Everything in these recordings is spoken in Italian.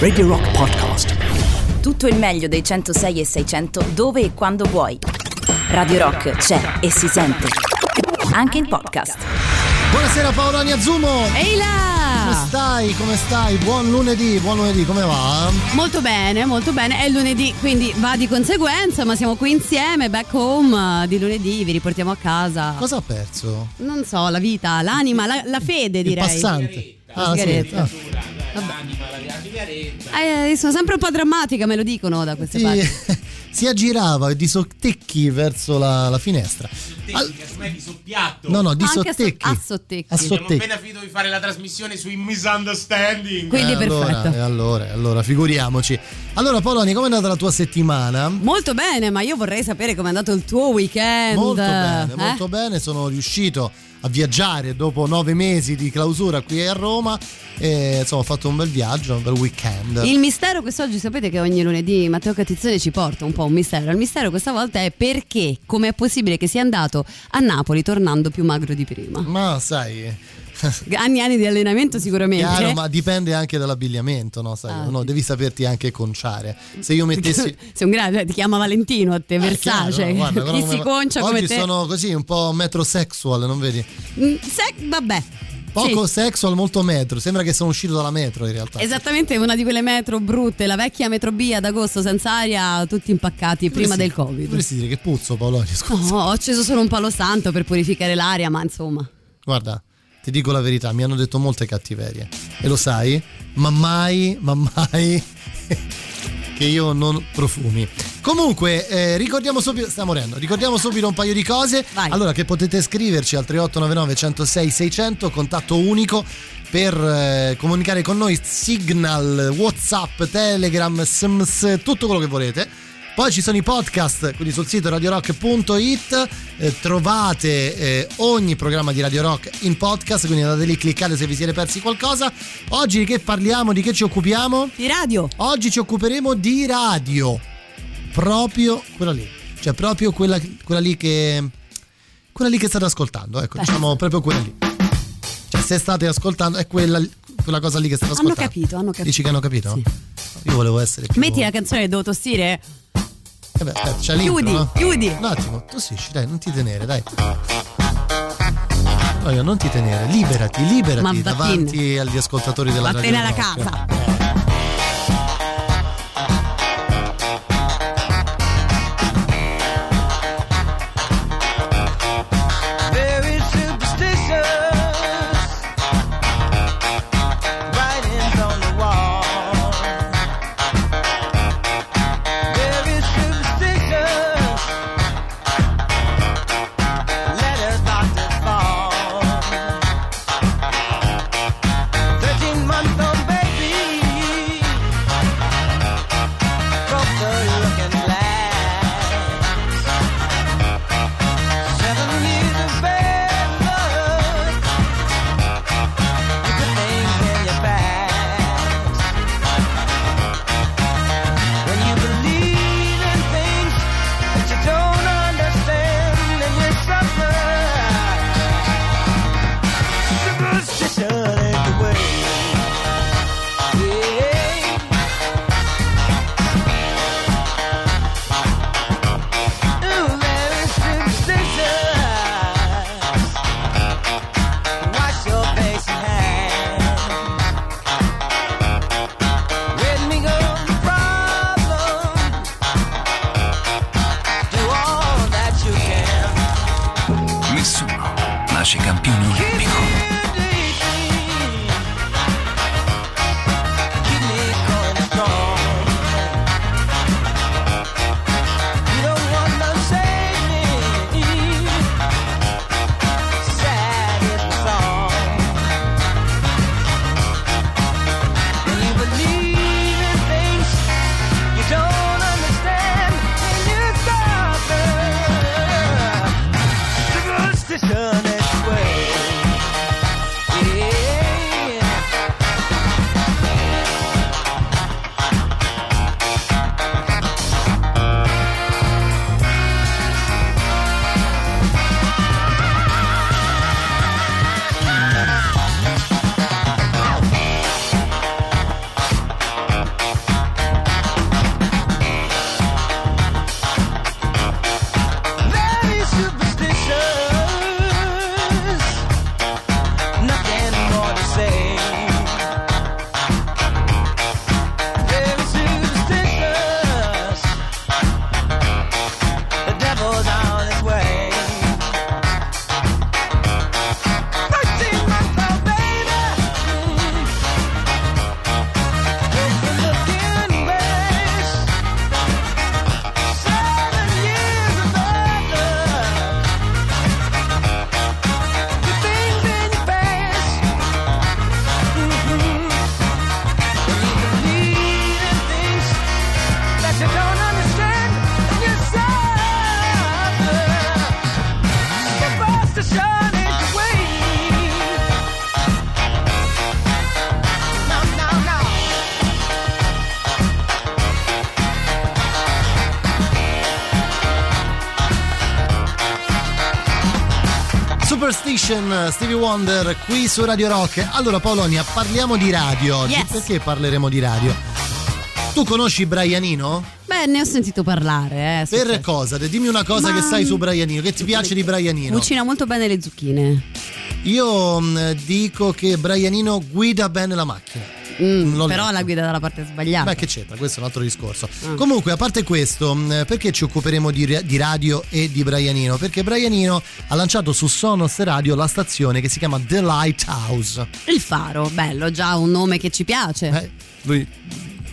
Radio Rock Podcast. Tutto il meglio dei 106 e 600 dove e quando vuoi. Radio Rock c'è e si sente. Anche in podcast. Buonasera Paolo Agnazumo. Ehi là! Come stai? Come stai? Buon lunedì, buon lunedì, come va? Molto bene, molto bene. È lunedì, quindi va di conseguenza, ma siamo qui insieme, back home di lunedì, vi riportiamo a casa. Cosa ha perso? Non so, la vita, l'anima, la, la fede direi. Il passante. Ah, sì. ah. Eh, sono sempre un po' drammatica, me lo dicono da queste sì. parti. si aggirava di sottecchi verso la, la finestra. Al... di soppiatto. No, no, di Anche sottecchi. A, sottecchi. A sottecchi. Abbiamo appena finito di fare la trasmissione sui misunderstanding. Quindi eh, perfetto. Allora, eh, allora, allora, figuriamoci. Allora, Poloni, come è andata la tua settimana? Molto bene, ma io vorrei sapere com'è andato il tuo weekend. Molto bene, eh? molto bene. Sono riuscito a viaggiare dopo nove mesi di clausura qui a Roma e insomma ho fatto un bel viaggio, un bel weekend. Il mistero quest'oggi sapete che ogni lunedì Matteo Catizzone ci porta un po' un mistero. Il mistero questa volta è perché, come è possibile che sia andato a Napoli tornando più magro di prima. Ma sai, anni e anni di allenamento sicuramente. Chiaro, ma dipende anche dall'abbigliamento, no? Sai, Ah, no, devi saperti anche conciare. Se io mettessi Sei un grande, ti chiama Valentino a te, Eh, Versace. chiaro, guarda, Chi si concia Oggi come te. sono così un po' metrosexual, non vedi? Mm, se- vabbè. Poco Sì. sexual, molto metro. Sembra che sono uscito dalla metro in realtà. Esattamente una di quelle metro brutte, la vecchia metro B ad agosto senza aria, tutti impaccati prima del Covid. Dovresti dire che puzzo Paolo, scusa. No, ho acceso solo un palo santo per purificare l'aria, ma insomma. Guarda, ti dico la verità, mi hanno detto molte cattiverie. E lo sai? Ma mai, ma mai che io non profumi. Comunque, eh, ricordiamo subito, sta morendo, ricordiamo subito un paio di cose. Vai. Allora, che potete scriverci al 3899 106 600, contatto unico per eh, comunicare con noi, Signal, Whatsapp, Telegram, SMS, tutto quello che volete. Poi ci sono i podcast, quindi sul sito radiorock.it eh, trovate eh, ogni programma di Radio Rock in podcast, quindi andate lì, cliccate se vi siete persi qualcosa. Oggi di che parliamo, di che ci occupiamo? Di radio. Oggi ci occuperemo di radio, proprio quella lì, cioè proprio quella, quella lì che quella lì che state ascoltando, ecco, diciamo proprio quella lì. Cioè se state ascoltando è quella, quella cosa lì che state Hanno ascoltando. capito, hanno capito. Dici che hanno capito? Sì. Io volevo essere più Metti la canzone devo tossire. Eh beh, aspetta, c'è l'intro, Chiudi, no? chiudi. Un attimo, tossisci, dai, non ti tenere, dai. No, non ti tenere, liberati, liberati Ma vattene. davanti agli ascoltatori della Vattene Radio alla Rock. casa. Superstition, Stevie Wonder qui su Radio Rock. Allora Paolonia, parliamo di radio oggi. Yes. Perché parleremo di radio? Tu conosci Brianino? Beh, ne ho sentito parlare. Eh, Per successo. cosa? Dimmi una cosa Ma- che sai su Brianino, che ti piace di Brianino. Cucina molto bene le zucchine. Io mh, dico che Brianino guida bene la macchina. Mm, però la guida dalla parte sbagliata. Beh, che c'entra? Questo è un altro discorso. Ah. Comunque, a parte questo, mh, perché ci occuperemo di, di radio e di Brianino? Perché Brianino ha lanciato su Sonos Radio la stazione che si chiama The Lighthouse. Il faro, bello, già un nome che ci piace. Eh, lui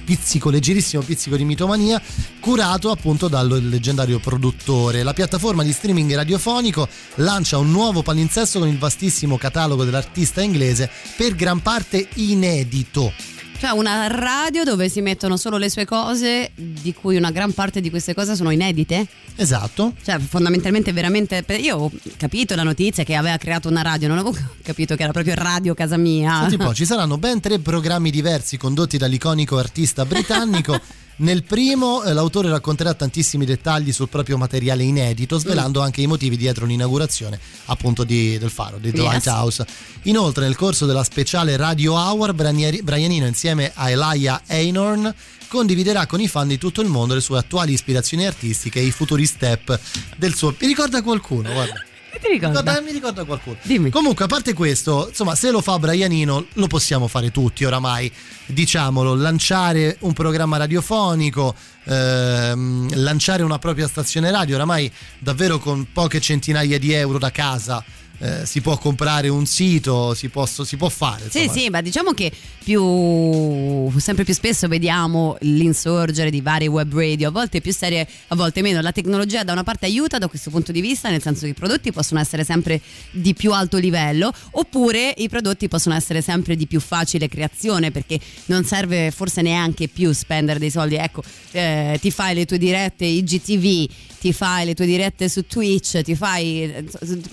pizzico, leggerissimo pizzico di mitomania, curato appunto dal leggendario produttore. La piattaforma di streaming radiofonico lancia un nuovo palinsesto con il vastissimo catalogo dell'artista inglese, per gran parte inedito. Cioè una radio dove si mettono solo le sue cose, di cui una gran parte di queste cose sono inedite. Esatto. Cioè fondamentalmente veramente... Io ho capito la notizia che aveva creato una radio, non avevo capito che era proprio Radio Casa Mia. Senti un po', ci saranno ben tre programmi diversi condotti dall'iconico artista britannico. Nel primo eh, l'autore racconterà tantissimi dettagli sul proprio materiale inedito, svelando anche i motivi dietro l'inaugurazione appunto di- del faro, di The Yes. Lighthouse. Inoltre nel corso della speciale Radio Hour, Branieri- Brianino insieme a Elijah Einhorn condividerà con i fan di tutto il mondo le sue attuali ispirazioni artistiche e i futuri step del suo... Mi ricorda qualcuno, guarda. Ti ricorda? Guarda, mi ricorda qualcuno. Dimmi. Comunque, a parte questo, insomma, se lo fa Brianino, lo possiamo fare tutti oramai. Diciamolo, lanciare un programma radiofonico, ehm, lanciare una propria stazione radio, oramai davvero con poche centinaia di euro da casa. Eh, si può comprare un sito, si, posso- si può fare. Sì, insomma. sì, ma diciamo che più, sempre più spesso vediamo l'insorgere di varie web radio, a volte più serie, a volte meno. La tecnologia da una parte aiuta da questo punto di vista, nel senso che i prodotti possono essere sempre di più alto livello, oppure i prodotti possono essere sempre di più facile creazione, perché non serve forse neanche più spendere dei soldi. Ecco, eh, ti fai le tue dirette IGTV, ti fai le tue dirette su Twitch, ti fai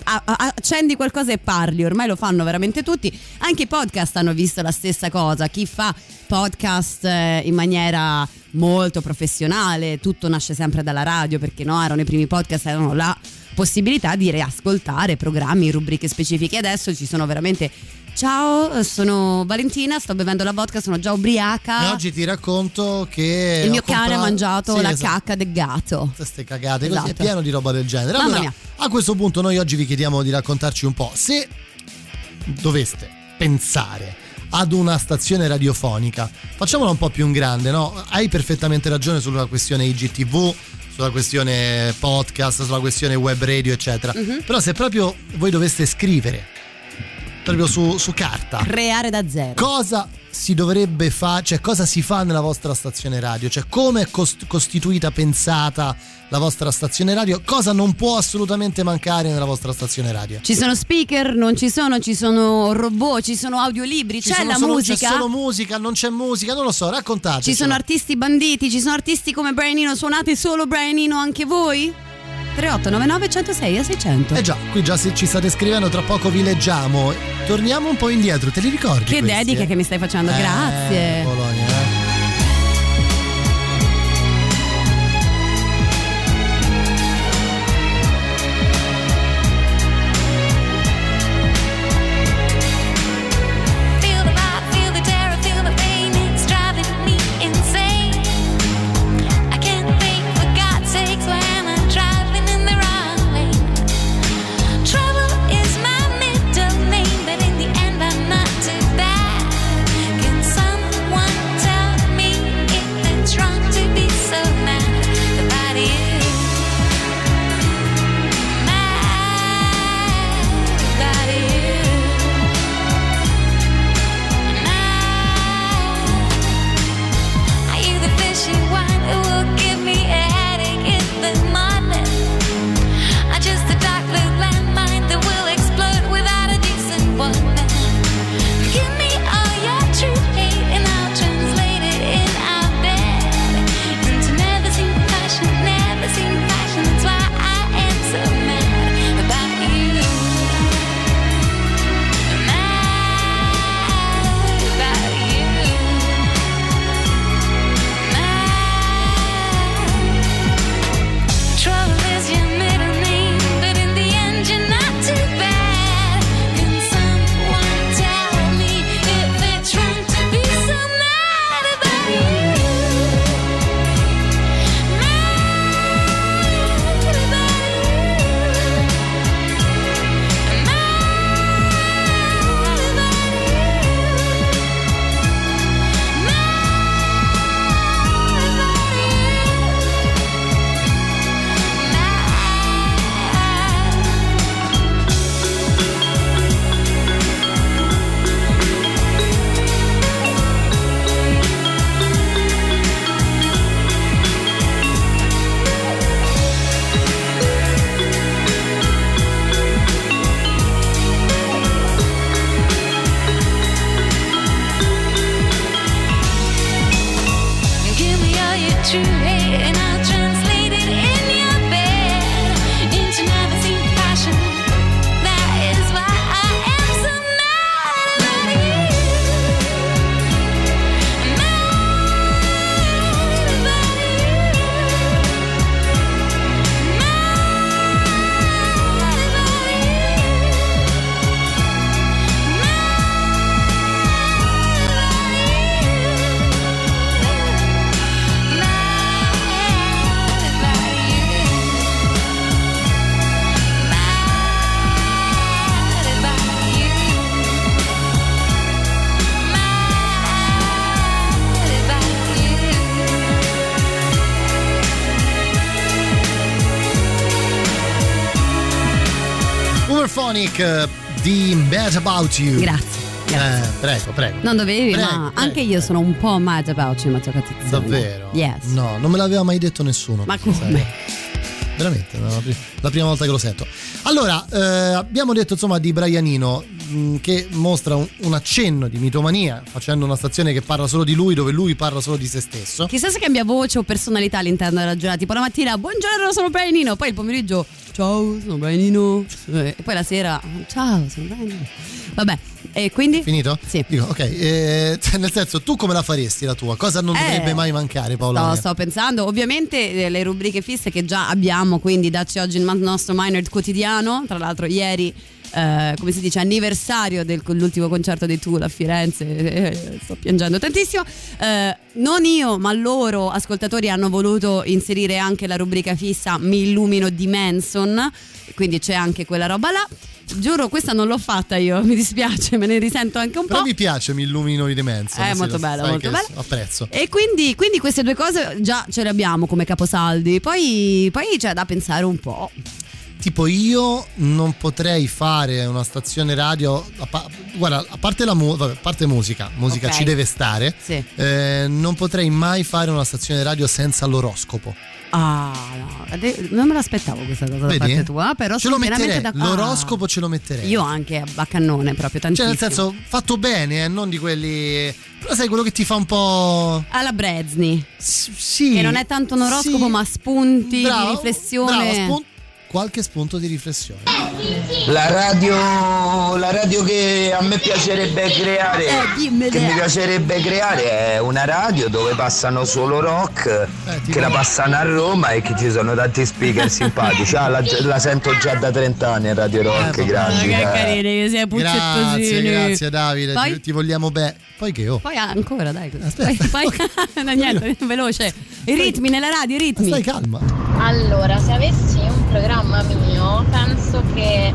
accendi qualcosa e parli, ormai lo fanno veramente tutti. Anche i podcast hanno visto la stessa cosa. Chi fa podcast eh, in maniera molto professionale, tutto nasce sempre dalla radio, perché no, erano i primi podcast, erano la possibilità di riascoltare programmi, rubriche specifiche. Adesso ci sono veramente Ciao, sono Valentina, sto bevendo la vodka, sono già ubriaca. E oggi ti racconto che. Il mio ho cane ha comprato- mangiato Sì, la esatto. cacca del gatto. queste cagate così è Esatto. pieno di roba del genere. Mamma Allora, mia. a questo punto noi oggi vi chiediamo di raccontarci un po' se doveste pensare ad una stazione radiofonica, facciamola un po' più in grande, no? Hai perfettamente ragione sulla questione IGTV, sulla questione podcast, sulla questione web radio, eccetera. Mhm. Però se proprio voi doveste scrivere proprio su, su carta. Creare da zero. cosa si dovrebbe fare, cioè cosa si fa nella vostra stazione radio, cioè come è cost- costituita, pensata la vostra stazione radio, cosa non può assolutamente mancare nella vostra stazione radio. Ci sono speaker, non ci sono, ci sono robot, ci sono audiolibri, Ci c'è sono la solo- musica. C'è solo musica, non c'è musica, non lo so, raccontateci. Ci sono artisti banditi, ci sono artisti come Brianino, suonate solo Brianino anche voi? 3899 106 e 600. Eh già, qui già se ci state scrivendo, tra poco vi leggiamo. Torniamo un po' indietro, te li ricordi? che questi, dedica eh? che mi stai facendo, Eh, grazie. Polonia, eh. Eh, di Bad About You. Grazie. grazie. Eh, prego, prego. Non dovevi, Prego, ma prego, anche io sono un po' mad about you, Catizzone. Davvero? Yes. No, non me l'aveva mai detto nessuno. Ma come? Veramente, no, la pri- la prima volta che lo sento. Allora, eh, abbiamo detto insomma di Brianino mh, che mostra un, un accenno di mitomania facendo una stazione che parla solo di lui, dove lui parla solo di se stesso. Chissà se cambia voce o personalità all'interno della giornata. Tipo la mattina, buongiorno, sono Brianino. Poi il pomeriggio, ciao, sono Brianino. E poi la sera, ciao, sono Brianino. Vabbè, e quindi? Finito? Sì. Dico, ok, eh, nel senso, tu come la faresti la tua? Cosa non Eh, dovrebbe mai mancare, Paolo? Sto, sto pensando, ovviamente eh, le rubriche fisse che già abbiamo, quindi dacci oggi il nostro Minor quotidiano. Tra l'altro, ieri, eh, come si dice, anniversario dell'ultimo concerto dei Tool a Firenze. eh, sto piangendo tantissimo. Eh, non io, ma loro, ascoltatori, hanno voluto inserire anche la rubrica fissa Mi illumino di Manson. Quindi c'è anche quella roba là. Giuro, questa non l'ho fatta io, mi dispiace, me ne risento anche un Però po'. mi piace, mi illumino di demenza. Eh, sì, molto lo bello, molto bello. Apprezzo. E quindi, quindi queste due cose già ce le abbiamo come caposaldi. Poi, poi c'è da pensare un po'. Tipo io non potrei fare una stazione radio, a pa- guarda, a parte la mu- vabbè, parte musica, musica Ok. ci deve stare, Sì. eh, non potrei mai fare una stazione radio senza l'oroscopo. Ah, no, non me l'aspettavo questa cosa Vedi? da parte tua, però ce lo metterei, d'accordo. l'oroscopo ce lo metterei. Io anche a cannone proprio Cioè tantissimo. nel senso fatto bene, eh, non di quelli... Però sai quello che ti fa un po'... alla Brezni, S- Sì. che non è tanto un oroscopo, sì. ma spunti Bravo, di riflessione. bravo, spun- qualche spunto di riflessione. La radio, la radio che a me piacerebbe creare, Eh, che mi piacerebbe creare è una radio dove passano solo rock, Eh, tipo- che la passano a Roma e che ci sono tanti speaker simpatici. Ah, la, la sento già da 30 anni a Radio Rock, Eh, grandi. che eh. carini che sei Grazie, grazie Davide, Poi? ti, ti vogliamo bene. Poi che oh. Poi ancora, dai. Aspetta. Poi, poi no, niente, veloce. I ritmi nella radio, i ritmi. Stai calma. Allora, se avessi un programma mio, penso che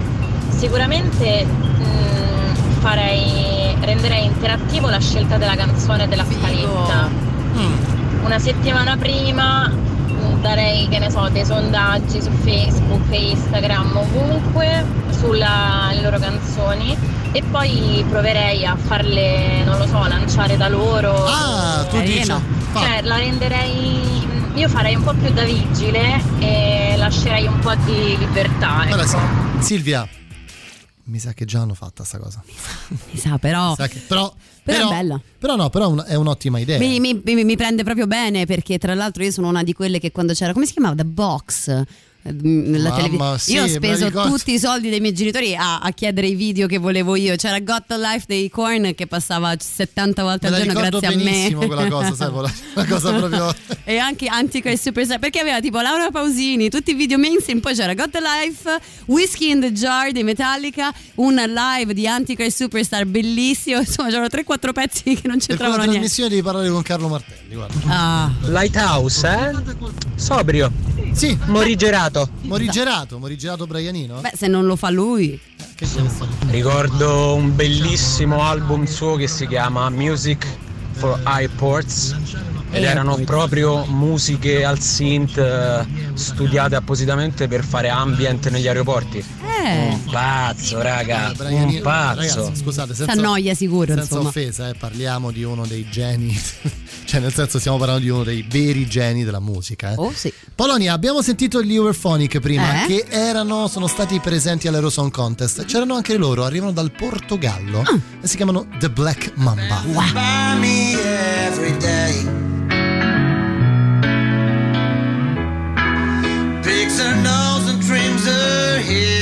sicuramente mh, farei, renderei interattivo la scelta della canzone della scaletta. Una settimana prima mh, darei, che ne so, dei sondaggi su Facebook, Instagram, ovunque sulle loro canzoni e poi proverei a farle, non lo so, lanciare da loro. Ah, tu dici. Carino. fa- Cioè, la renderei. Io farei un po' più da vigile e lascerei un po' di libertà. Ecco. sì. Silvia, mi sa che già hanno fatta sta cosa. Mi sa, però. Sa che- però, Però è bella. Però no, però è un- è un'ottima idea. Mi, mi- mi- mi prende proprio bene perché tra l'altro io sono una di quelle che quando c'era come si chiamava The Box nella televisione sì, io ho la speso tutti i soldi dei miei genitori a, a chiedere i video che volevo io c'era Got the Life dei Korn che passava 70 volte Me la al giorno grazie a me quella cosa, sai, quella, una cosa proprio... e anche Antichrist Superstar perché aveva tipo Laura Pausini tutti i video mainstream poi c'era Got the Life Whiskey in the Jar dei Metallica un live di Antichrist Superstar bellissimo insomma c'erano 3-4 pezzi che non c'entravano niente trasmissione devi parlare con Carlo Martelli, guarda. ah Lighthouse, eh? Sobrio, Sì, morigerato. Morigerato, morigerato Brianino? beh se non lo fa lui Che. Ricordo un bellissimo album suo che si chiama Music for iPorts ed erano proprio musiche al synth eh, studiate appositamente per fare ambient negli aeroporti. Eh. Un pazzo, raga. Brian un pazzo. Ragazzi, scusate, senza, S'annoia sicuro. Senza insomma. offesa, eh, parliamo di uno dei geni. cioè, nel senso, stiamo parlando di uno dei veri geni della musica. Eh. Oh, sì. Polonia, abbiamo sentito gli Overphonic prima, eh? che erano, sono stati presenti all'Eurosong Contest. C'erano anche loro, arrivano dal Portogallo mm. e si chiamano The Black Mamba. Wow. Picks her nose and trims her hair.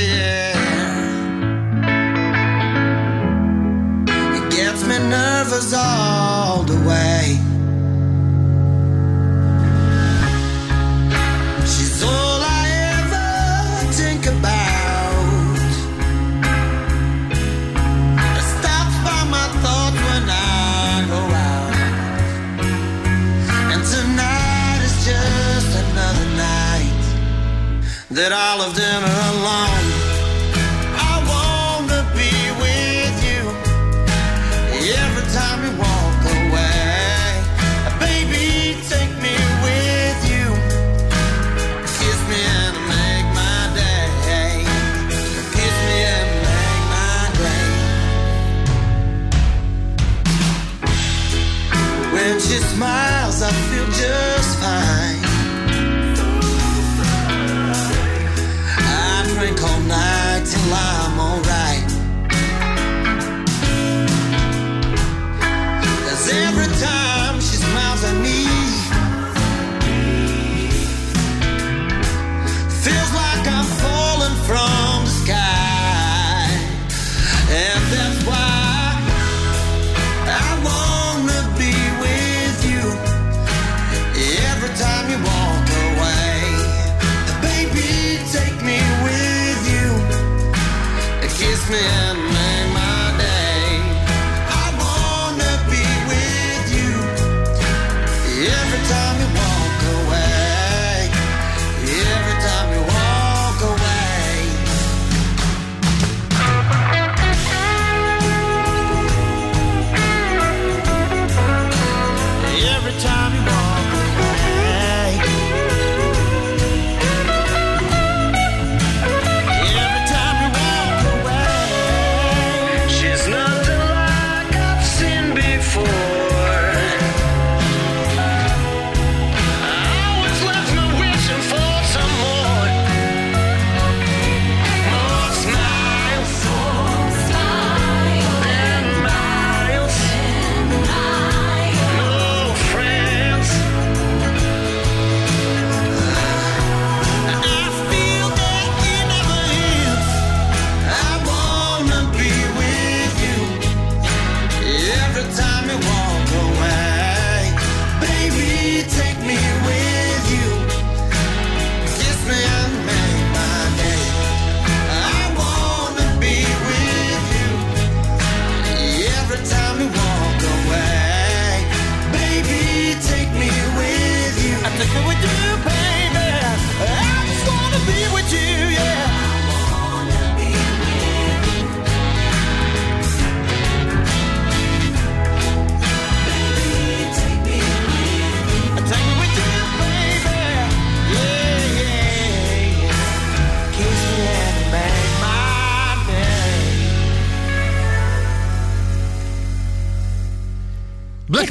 was all the way. She's all I ever think about. I stop by my thoughts when I go out. And tonight is just another night that all of them are alone.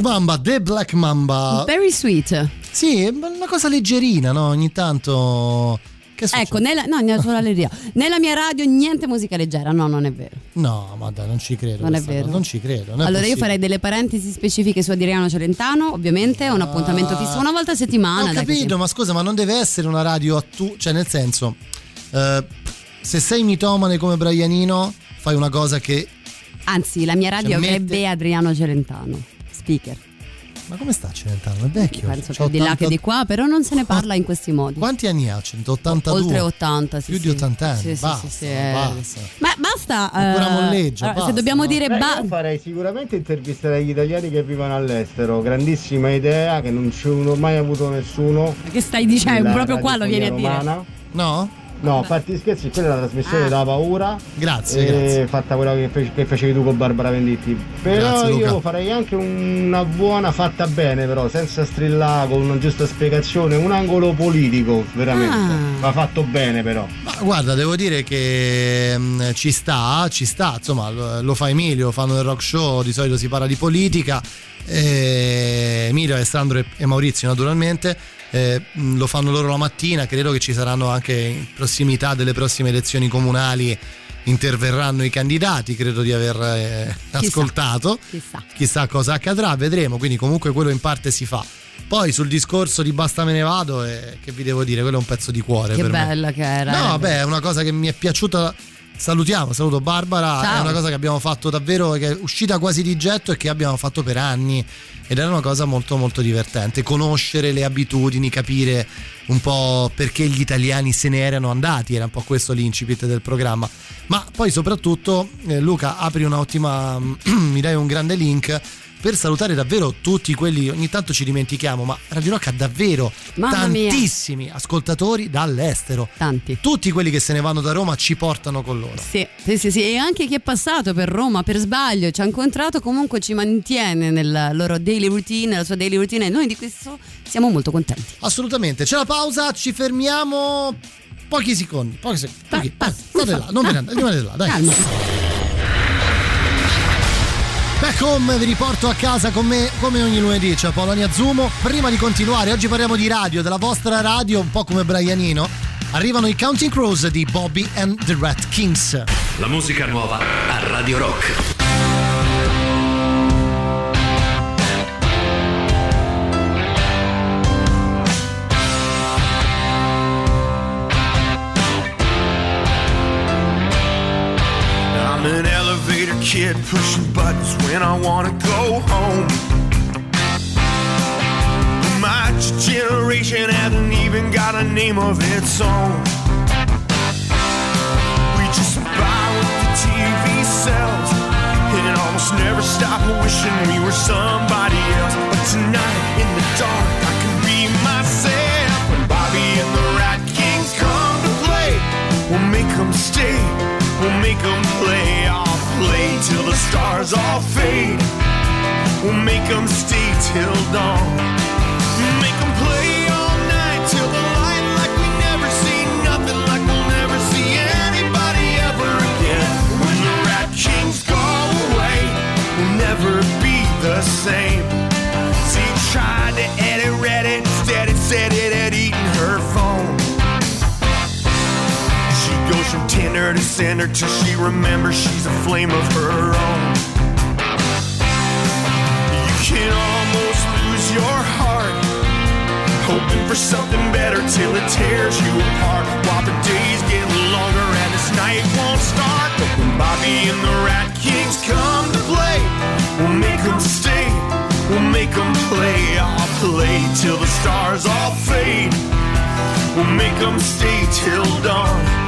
Mamba, The Black Mamba. Very sweet. Sì, una cosa leggerina, no? Ogni tanto. Ecco, nella, no, nella, mia radio niente musica leggera, no, non è vero. No, ma dai, non ci credo. Non è vero. Non ci credo. non allora io possibile. farei delle parentesi specifiche su Adriano Celentano, ovviamente, è un appuntamento fisso una volta a settimana. Ho capito, così. ma scusa, ma non deve essere una radio a tu, cioè nel senso, eh, se sei mitomane come Brianino, fai una cosa che. Anzi, la mia radio Cioè, mette- ebbe Adriano Celentano, speaker. Ma come sta Celentano? È vecchio. Penso che di là 80 che di qua, però non se ne parla in questi modi. Quanti anni ha? 182? Oltre 80, sì. Più sì. di 80 anni. Sì, sì, basta, sì, sì, basta. Ma basta. Ancora eh, molleggia, allora, basta, se dobbiamo no? dire Beh, ba- io farei sicuramente intervistare gli italiani che vivono all'estero, grandissima idea che non ci ho mai avuto nessuno. che stai dicendo, proprio qua lo vieni a dire. romana. No? No, a parte scherzi, quella è la trasmissione Ah. da paura. Grazie, e grazie. fatta quella che, fe- che facevi tu con Barbara Venditti. Però Grazie, Luca. io farei anche una buona fatta bene, però, senza strillare, con una giusta spiegazione, un angolo politico, veramente. Ah. Va fatto bene però. Ma guarda, devo dire che mm, ci sta, ci sta, insomma, lo, lo fa Emilio, fanno il rock show, di solito si parla di politica. eh, Emilio, Alessandro e, e Maurizio naturalmente eh, mh, lo fanno loro la mattina, credo che ci saranno anche in prossimità delle prossime elezioni comunali interverranno i candidati, credo di aver eh, ascoltato. Chissà. Chissà cosa accadrà, vedremo, quindi comunque quello in parte si fa. Poi sul discorso di Basta me ne vado, eh, che vi devo dire, quello è un pezzo di cuore Che per me. bella che era. No, eh. vabbè, è una cosa che mi è piaciuta. Salutiamo, saluto Barbara. Ciao. È una cosa che abbiamo fatto davvero, che è uscita quasi di getto e che abbiamo fatto per anni. Ed era una cosa molto molto divertente. Conoscere le abitudini, capire un po' perché gli italiani se ne erano andati. Era un po' questo l'incipit del programma. Ma poi soprattutto, eh, Luca, apri un'ottima. mi dai un grande link per salutare davvero tutti quelli, ogni tanto ci dimentichiamo, ma Radio Rock ha davvero Mamma mia. tantissimi ascoltatori dall'estero. Tanti. Tutti quelli che se ne vanno da Roma ci portano con loro. Sì, sì, sì, sì, e anche chi è passato per Roma per sbaglio, ci ha incontrato, comunque ci mantiene nella loro daily routine, la sua daily routine e noi di questo siamo molto contenti. Assolutamente. C'è la pausa, ci fermiamo pochi secondi. Pochi secondi. Pochi. pa- State là, non andate, rimanete là, dai. Calma. Back home vi riporto a casa con me come ogni lunedì, c'è Polonia Zumo. Prima di continuare, oggi parliamo di radio, della vostra radio, un po' come Brianino. Arrivano i Counting Crows di Bobby and the Rat Kings. La musica nuova a Radio Rock. Kid pushing buttons when I wanna go home. My generation hasn't even got a name of its own. We just buy what the TV sells and almost never stop wishing we were somebody else. But tonight in the dark, I can be myself. When Bobby and the Rat Kings come to play, we'll make them stay. We'll make them play. I'll play till the stars all fade. We'll make them stay till dawn. Make them play all night till the light like we never see nothing like we'll never see anybody ever again. When the Kings go away, we'll never be the same. She tried to edit instead it goes to Cinder till she remembers she's a flame of her own. You can almost lose your heart, hoping for something better till it tears you apart. While the days get longer and this night won't start. But when Bobby and the Rat Kings come to play, we'll make them stay, we'll make them play. I'll play till the stars all fade. We'll make them stay till dawn.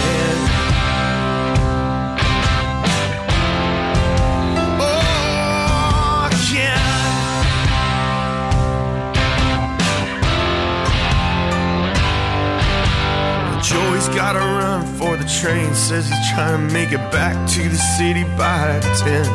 Joey's gotta run for the train. Says he's trying to make it back to the city by 10.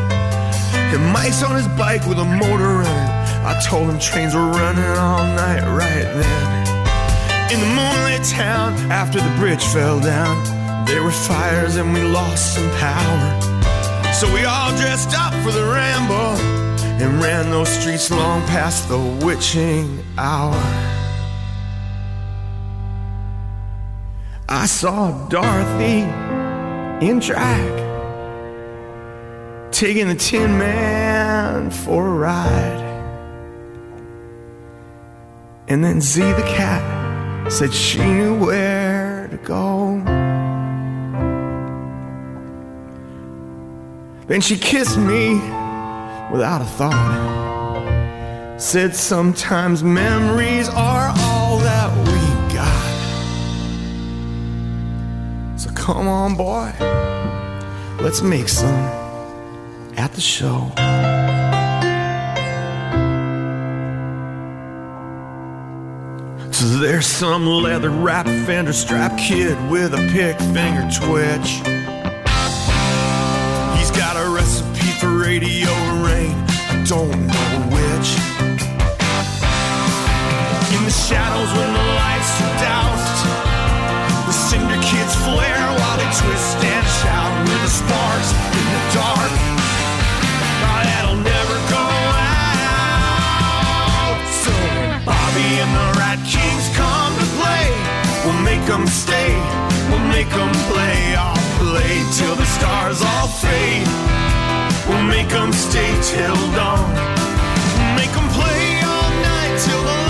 And Mike's on his bike with a motor running. I told him trains were running all night right then. In the moonlit town, after the bridge fell down, there were fires and we lost some power. So we all dressed up for the ramble and ran those streets long past the witching hour. I saw Dorothy in drag, taking the Tin Man for a ride. And then Z the cat said she knew where to go. Then she kissed me without a thought. Said sometimes memories are all come on, boy, let's make some at the show. So there's some leather wrapped fender strap kid with a pick finger twitch. He's got a recipe for radio rain, I don't know which. In the shadows when the lights are doused, twist and shout with the sparks in the dark. That'll never go out. So when Bobby and the Rat Kings come to play, we'll make them stay, we'll make them play. I'll play till the stars all fade. We'll make them stay till dawn. Make them play all night till the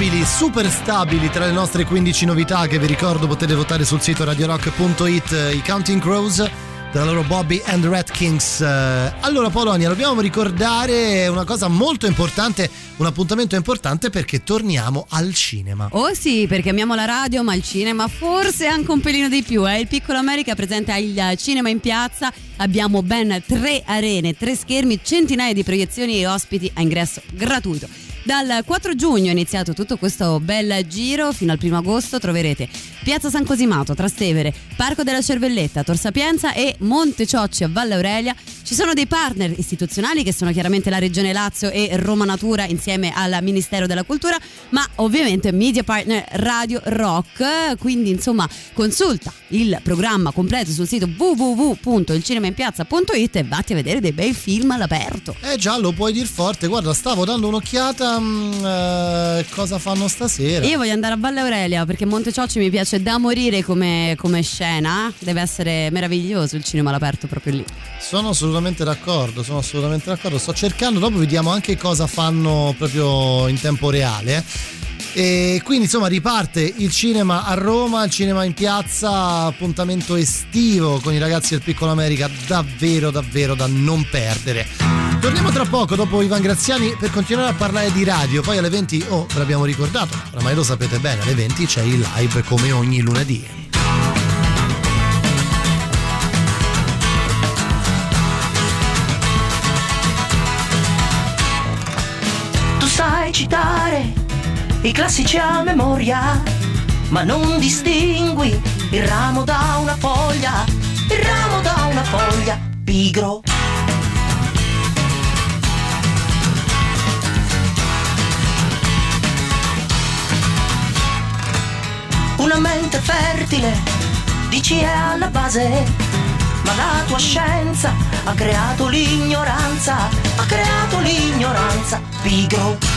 stabili, super stabili tra le nostre 15 novità che vi ricordo potete votare sul sito radiorock.it eh, i Counting Crows della loro Bobby and Red Kings. Eh, Allora Polonia, dobbiamo ricordare una cosa molto importante, un appuntamento importante perché torniamo al cinema. Oh sì, perché amiamo la radio, ma il cinema forse anche un pelino di più. Eh? Il Piccolo America presenta il cinema in piazza. Abbiamo ben tre arene, tre schermi, centinaia di proiezioni e ospiti a ingresso gratuito. Dal 4 giugno è iniziato tutto questo bel giro, fino al 1 agosto troverete Piazza San Cosimato, Trastevere, Parco della Cervelletta, Tor Sapienza e Monte Ciocci a Valle Aurelia. Ci sono dei partner istituzionali che sono chiaramente la Regione Lazio e Roma Natura insieme al Ministero della Cultura, ma ovviamente media partner Radio Rock. Quindi insomma consulta il programma completo sul sito www.ilcinemainpiazza.it e vatti a vedere dei bei film all'aperto. Eh già, lo puoi dir forte. Guarda, stavo dando un'occhiata mm, eh, cosa fanno stasera. Io voglio andare a Valle Aurelia perché Monte Ciocci mi piace da morire come, come scena. Deve essere meraviglioso il cinema all'aperto proprio lì. Sono assolutamente d'accordo, sono assolutamente d'accordo. Sto cercando, dopo vediamo anche cosa fanno proprio in tempo reale. eh. E quindi insomma riparte il cinema a Roma, il cinema in piazza, appuntamento estivo con i ragazzi del Piccolo America, davvero davvero da non perdere. Torniamo tra poco dopo Ivan Graziani per continuare a parlare di radio, poi alle 20, oh ve l'abbiamo ricordato, oramai lo sapete bene, alle 20 c'è il live come ogni lunedì. Citare i classici a memoria, ma non distingui il ramo da una foglia, il ramo da una foglia, pigro. Una mente fertile, dici è alla base, ma la tua scienza ha creato l'ignoranza, ha creato l'ignoranza, pigro.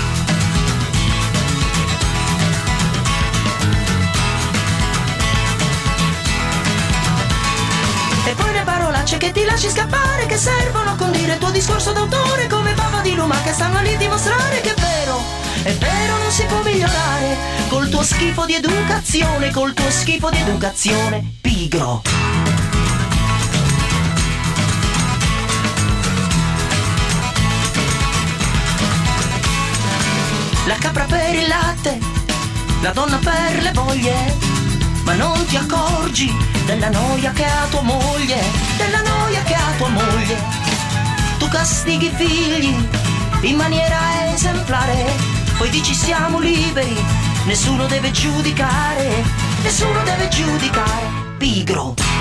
Parolacce che ti lasci scappare che servono a condire il tuo discorso d'autore come bava di luma che stanno lì a dimostrare che è vero, è vero non si può migliorare col tuo schifo di educazione, col tuo schifo di educazione, pigro. La capra per il latte, la donna per le voglie, ma non ti accorgi della noia che ha tua moglie, della noia che ha tua moglie. Tu castighi i figli in maniera esemplare, poi dici siamo liberi, nessuno deve giudicare, nessuno deve giudicare, pigro.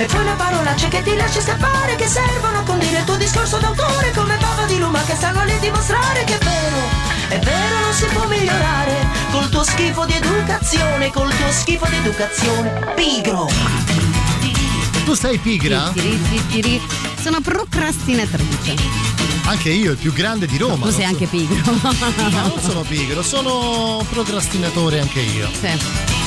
E poi le parolacce che ti lasci scappare Che servono a condire il tuo discorso d'autore Come bava di luma che stanno lì a dimostrare Che è vero, è vero non si può migliorare Col tuo schifo di educazione Col tuo schifo di educazione Pigro Tu sei pigra? Sono procrastinatrice. Anche io, il più grande di Roma. tu sei anche pigro. No, non sono pigro, sono procrastinatore anche io. Sì.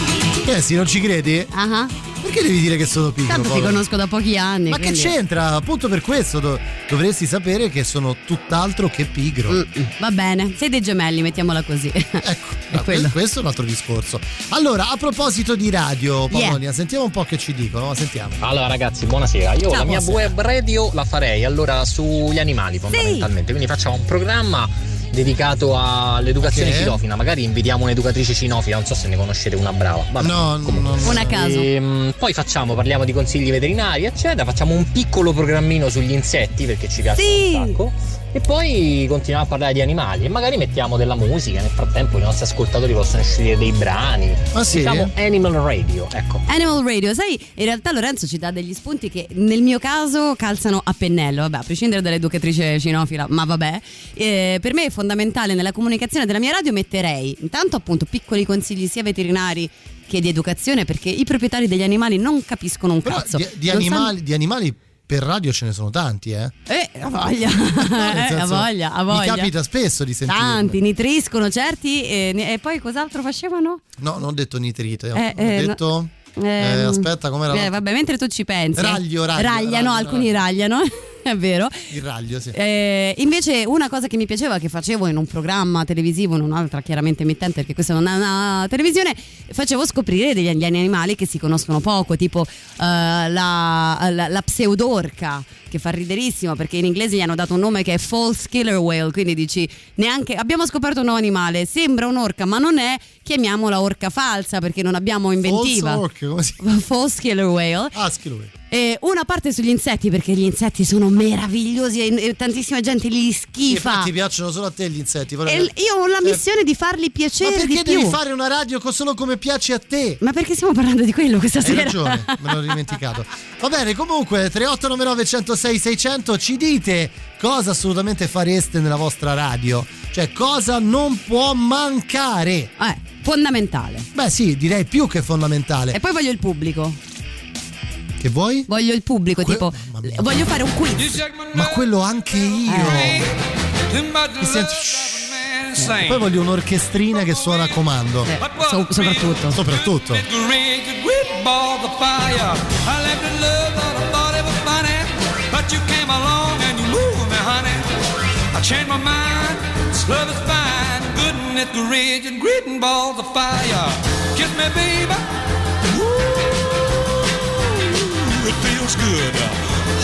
Eh sì, non ci credi? Ah, Perché devi dire che sono pigro? Tanto ti Paolo? conosco da pochi anni. Ma quindi- che c'entra? Appunto per questo do- dovresti sapere che sono tutt'altro che pigro. Mm, Va bene, sei dei gemelli, mettiamola così. Ecco, È questo è un altro discorso. Allora, a proposito di radio, Yeah. Polonia, sentiamo un po' che ci dicono. Sentiamo. Allora ragazzi, buonasera. Io Ciao. la mia Buonasera. web radio la farei allora sugli animali fondamentalmente. Quindi facciamo un programma dedicato all'educazione Ok. cinofila. Magari invitiamo un'educatrice cinofila, non so se ne conoscete una brava. Vabbè, No, comunque. no, Una a caso. Ehm, poi facciamo, parliamo di consigli veterinari, eccetera. Facciamo un piccolo programmino sugli insetti perché ci piace Sì. un sacco. E poi continuiamo a parlare di animali e magari mettiamo della musica. Nel frattempo i nostri ascoltatori possono scegliere dei brani. Ah, sì? Diciamo Animal Radio, ecco. Animal Radio, sai, in realtà Lorenzo ci dà degli spunti che nel mio caso calzano a pennello, vabbè, a prescindere dall'educatrice cinofila, ma vabbè. Eh, per me è fondamentale nella comunicazione della mia radio metterei intanto appunto piccoli consigli sia veterinari che di educazione perché i proprietari degli animali non capiscono un Però cazzo. di, di Non sanno- animali, di animali per radio ce ne sono tanti, eh. Eh, ha voglia, Eh, senso, voglia, ha voglia. Mi capita spesso di sentire. Tanti, nitriscono certi e, e poi cos'altro facevano? No, non ho detto nitrito, Eh, ho eh, no. detto Ehm, aspetta, com'era? eh, vabbè, mentre tu ci pensi. Raglio, raglio, Ragliano, raglio, alcuni ragliano. È vero. Il raglio, sì. Eh, invece una cosa che mi piaceva che facevo in un programma televisivo, in un'altra chiaramente emittente perché questa non è una televisione, facevo scoprire degli degli animali che si conoscono poco, tipo eh, la, la, la pseudorca che fa riderissimo perché in inglese gli hanno dato un nome che è false killer whale, quindi dici neanche abbiamo scoperto un nuovo animale, sembra un'orca ma non è, chiamiamola orca falsa perché non abbiamo inventiva. False orc, come si False killer whale. Ah, schilo. E una parte sugli insetti perché gli insetti sono meravigliosi e, e tantissima gente li Sì, schifa. però ti piacciono solo a te gli insetti. però- l- io ho la Cioè, missione di farli Ma piacere perché di devi più. fare una radio solo come piace a te? Ma perché stiamo parlando di quello questa Hai sera? ragione, me l'ho dimenticato. Va bene, comunque 3899 106 600 ci dite cosa assolutamente fareste nella vostra radio, cioè cosa non può mancare. Eh, fondamentale. Beh, sì, direi più che fondamentale. E poi voglio il pubblico. Che vuoi? Voglio il pubblico, tipo voglio fare un quiz. Ma quello anche io. Eh. Mi senti- E Poi voglio un'orchestrina che suona a comando. Eh, so- soprattutto. Soprattutto. But you came along and you moved me, honey. I changed my mind, this love is fine. Goodness, great, and great balls of fire. Kiss me, baby. Ooh, it feels good.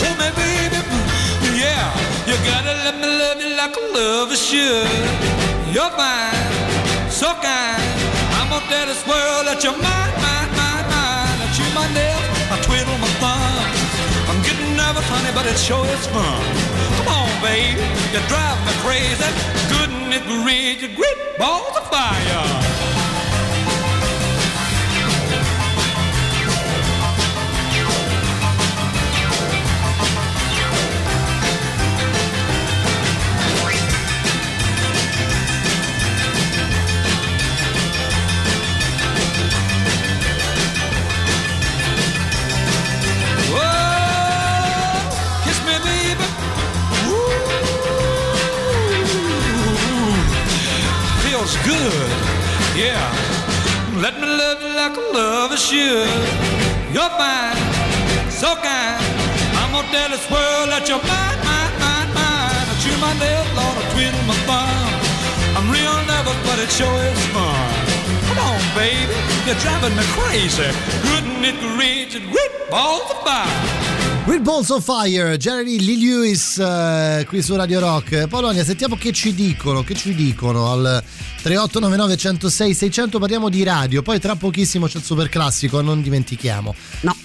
Hold me, baby. Yeah, you gotta let me love you like a lover should. You're fine, so kind. I'm gonna tell this world that you're mine, mine, mine, mine. I chew my nails, nervous, honey, but it sure is fun. Come on, baby, you drive me crazy. Goodness, great, you great balls of fire. Good. Yeah. Let me love you like a lover should. You're fine, so kind. I'm gonna tell this world that you're mine, mine, mine, mine. I chew my nails, Lord, I twiddle my thumb. I'm real nervous, but it sure is fun. Come on, baby, you're driving me crazy. Couldn't it reach it? Great balls of fire. Great Balls of Fire, Jerry Lee Lewis eh, qui su Radio Rock. Polonia, sentiamo che ci dicono, che ci dicono al 3899 106 600 parliamo di radio, poi tra pochissimo c'è il super classico, non dimentichiamo. No.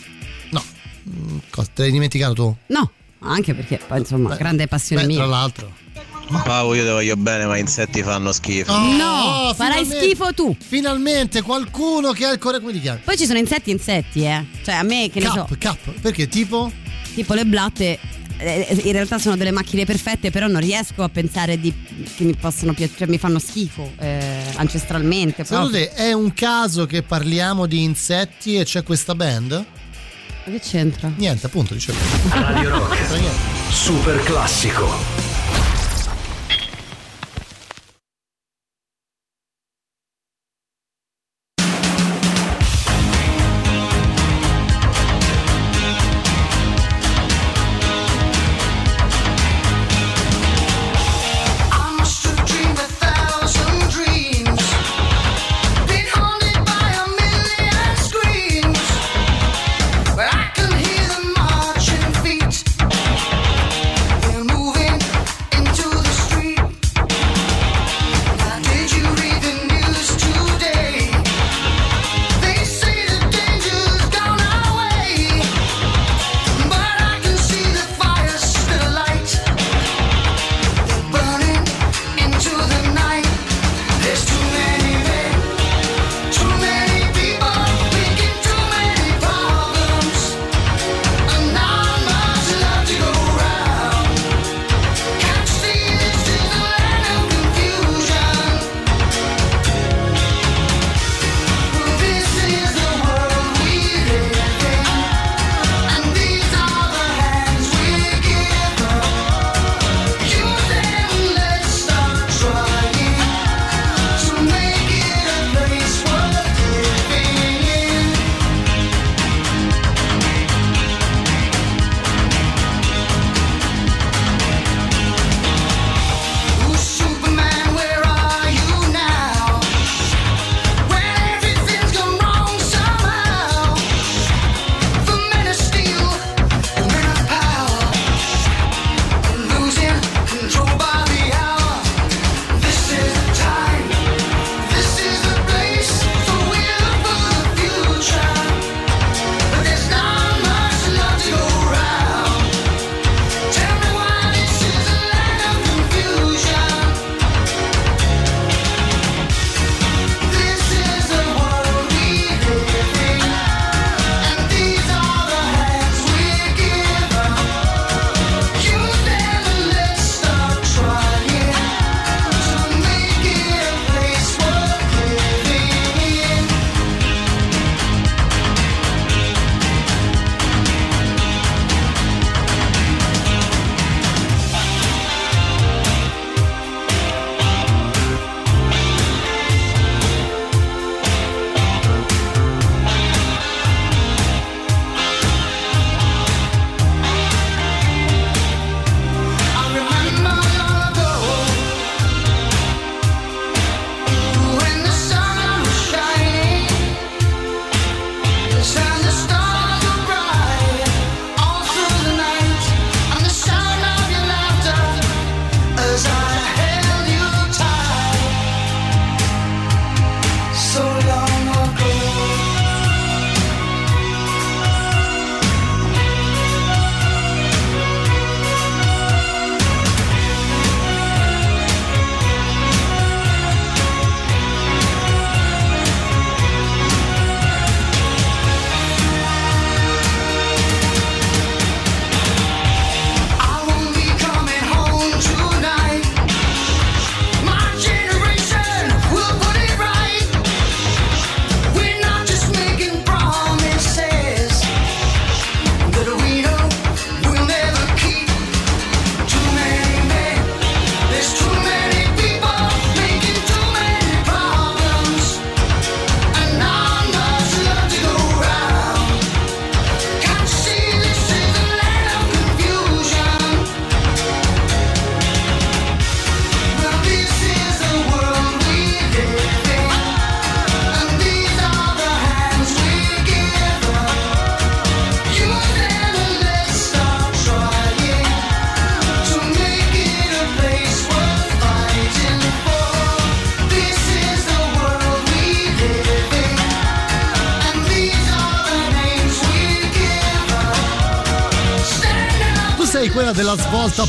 No. Mm, Cosa, te l'hai dimenticato tu? No, anche perché poi insomma, grande passione Beh, mia. tra l'altro. Paolo, io ti voglio bene, ma insetti fanno schifo. No, farai schifo tu. Finalmente qualcuno che ha il cuore come ti chiami? Poi ci sono insetti insetti, eh. Cioè a me che ne so. Cap, cap, perché tipo? Tipo le blatte eh, in realtà sono delle macchine perfette, però non riesco a pensare di, che mi possono piacere, cioè mi fanno schifo eh, ancestralmente. Secondo proprio. te è un caso che parliamo di insetti e c'è questa band? Ma che c'entra? Niente, appunto, dicevo. Radio Rock. C'entra niente. Super classico.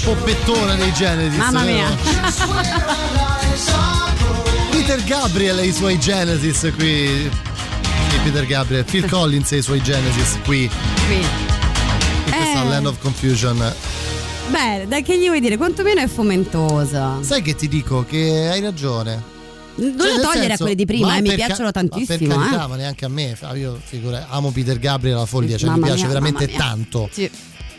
Svolta poppettona dei Genesis. Mamma mia. Peter Gabriel e i suoi Genesis qui. Sì, Peter Gabriel, Phil Collins e i suoi Genesis qui. Qui. In questa Eh. Land of Confusion. Beh, dai che gli vuoi dire? Quantomeno è fomentosa. Sai che ti dico che hai ragione. Non Cioè, la togliere a quelle di prima, ma eh, mi ca- piacciono ma tantissimo. Per carità, eh. ma neanche a me. Io figura, amo Peter Gabriel alla follia, cioè Mamma mi piace mia, veramente tanto. Sì.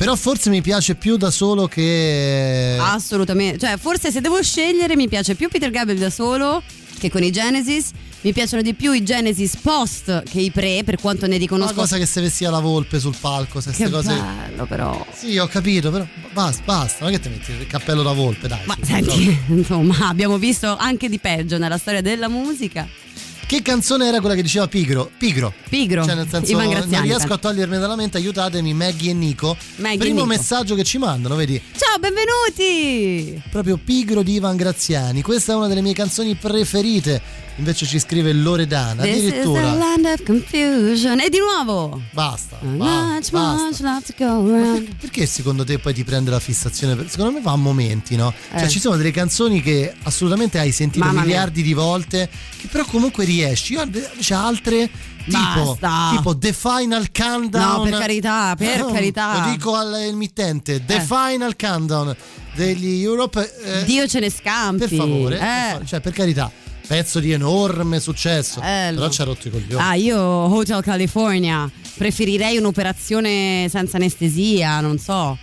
Però forse mi piace più da solo che. Assolutamente. Cioè, forse se devo scegliere, mi piace più Peter Gabriel da solo che con i Genesis. Mi piacciono di più i Genesis post che i pre, per quanto ne Una riconosco. cosa che se vestia la volpe sul palco, se queste cose. bello, però. Sì, ho capito, però basta, basta, non è che ti metti il cappello da volpe, dai. Ma senti, insomma, abbiamo visto anche di peggio nella storia della musica. Che canzone era quella che diceva Pigro? Pigro. Pigro. Cioè, nel senso, Ivan non Graziani. riesco a togliermi dalla mente, aiutatemi, Maggie e Nico. Maggie e Primo Nico. messaggio che ci mandano, vedi? Ciao, benvenuti! Proprio Pigro di Ivan Graziani. Questa è una delle mie canzoni preferite. Invece ci scrive Loredana. This Addirittura. E di nuovo! Basta. Basta. go around. Perché secondo te poi ti prende la fissazione? Secondo me va a momenti, no? Cioè Eh. ci sono delle canzoni che assolutamente hai sentito Mamma mia. miliardi di volte, che però comunque riesci. Io invece altre tipo, Basta. tipo The Final Countdown. No, per carità, per No, carità. Lo dico al mittente, The Eh. Final Countdown degli Europe. eh, Dio ce ne scampi. per favore, Eh. per favore, cioè per carità, pezzo di enorme successo. Bello. Però ci ha rotto i coglioni. Ah, io Hotel California. Preferirei un'operazione senza anestesia, non so.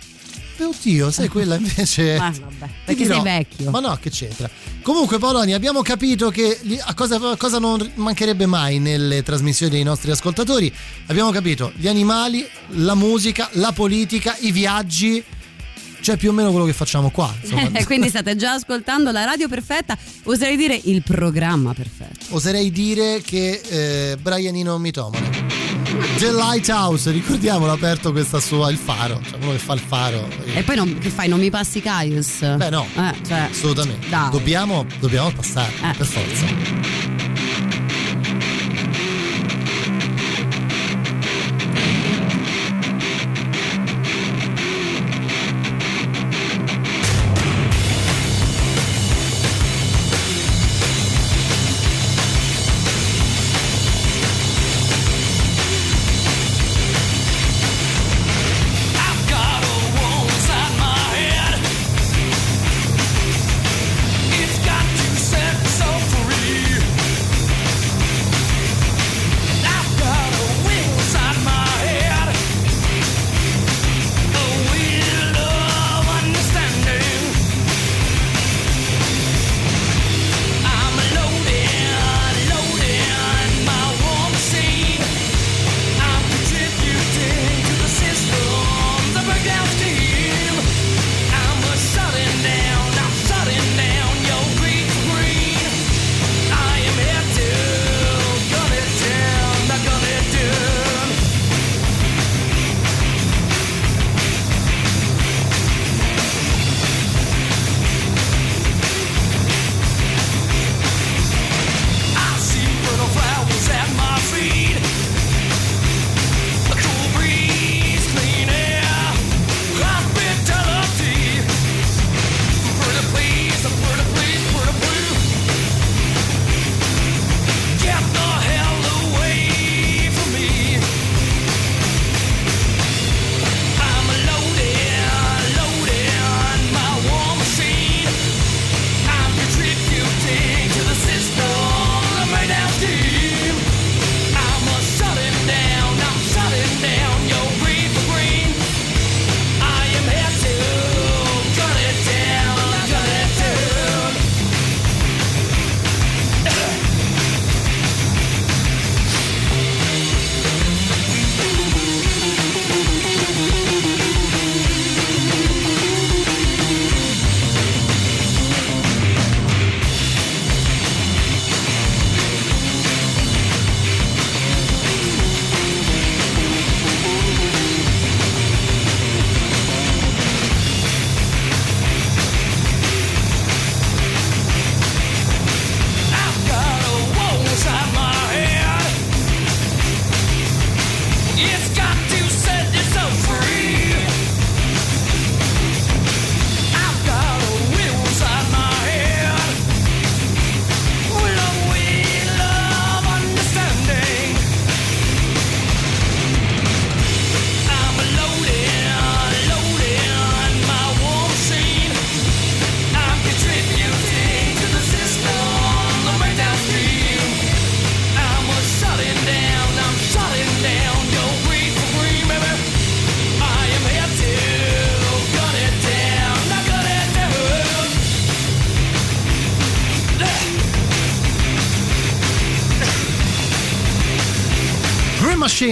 Eh, Oddio, sai quella invece. Ah, vabbè, perché dirò, sei vecchio. Ma no, che c'entra. Comunque, Paoloni, abbiamo capito che a cosa, a cosa non mancherebbe mai nelle trasmissioni dei nostri ascoltatori. Abbiamo capito gli animali, la musica, la politica, i viaggi. Cioè, più o meno quello che facciamo qua. Eh, Quindi state già ascoltando la radio perfetta, oserei dire il programma perfetto. Oserei dire che eh, Brianino mitomane. The Lighthouse, ricordiamolo, ha aperto questa sua il faro, cioè uno che fa il faro. E poi non- che fai? Non mi passi Caius? Beh, no, Eh, cioè, assolutamente. dai. Dobbiamo, dobbiamo passare, Eh. per forza.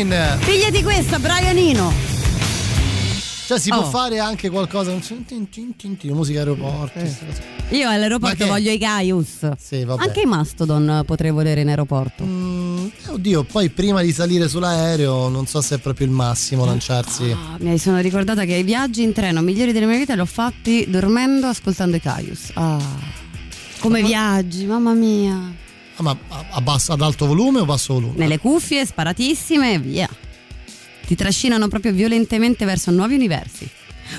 Dream Machine. Pigliati questa, Brianino. Cioè si Oh. può fare anche qualcosa, tin, tin, tin, tin, tin, musica aeroporto. cose. Io all'aeroporto voglio i Gaius. Sì. Anche i Mastodon potrei volere in aeroporto. Mm, oddio, poi prima di salire sull'aereo non so se è proprio il massimo lanciarsi. Ah, mi sono ricordata che i viaggi in treno migliori della mia vita li ho fatti dormendo ascoltando i Caius. Ah, come viaggi, mamma mia. Ma a- basso- ad alto volume o basso volume? Nelle cuffie, sparatissime e via. Ti trascinano proprio violentemente verso nuovi universi.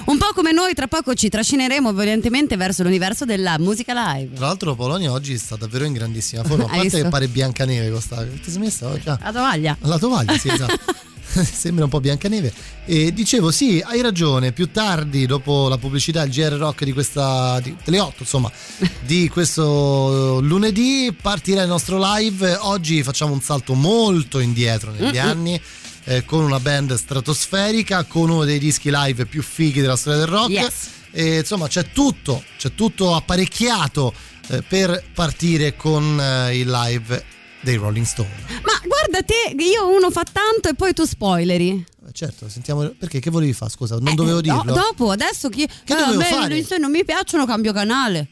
Un po' come noi tra poco ci trascineremo violentemente verso l'universo della musica live. Tra l'altro Polonia oggi sta davvero in grandissima forma, a parte che pare Biancaneve questa. Ti sei messa oggi? La tovaglia. La tovaglia, sì, esatto. Sembra un po' Biancaneve. E dicevo, sì, hai ragione. Più tardi, dopo la pubblicità, il GR Rock di questa. Di, delle 8, insomma, di questo lunedì partirà il nostro live. Oggi facciamo un salto molto indietro negli Mm-mm. anni. eh, con una band stratosferica, con uno dei dischi live più fighi della storia del rock. Yes. E insomma, c'è tutto, c'è tutto apparecchiato eh, per partire con eh, il live dei Rolling Stone. Ma guarda te, io uno fa tanto e poi tu spoileri. Eh, Certo, sentiamo perché che volevi fare? Scusa, non dovevo Eh, do- dirlo. dopo, adesso chi. Che eh, dovevo a me fare? i Rolling Stone non mi piacciono, cambio canale.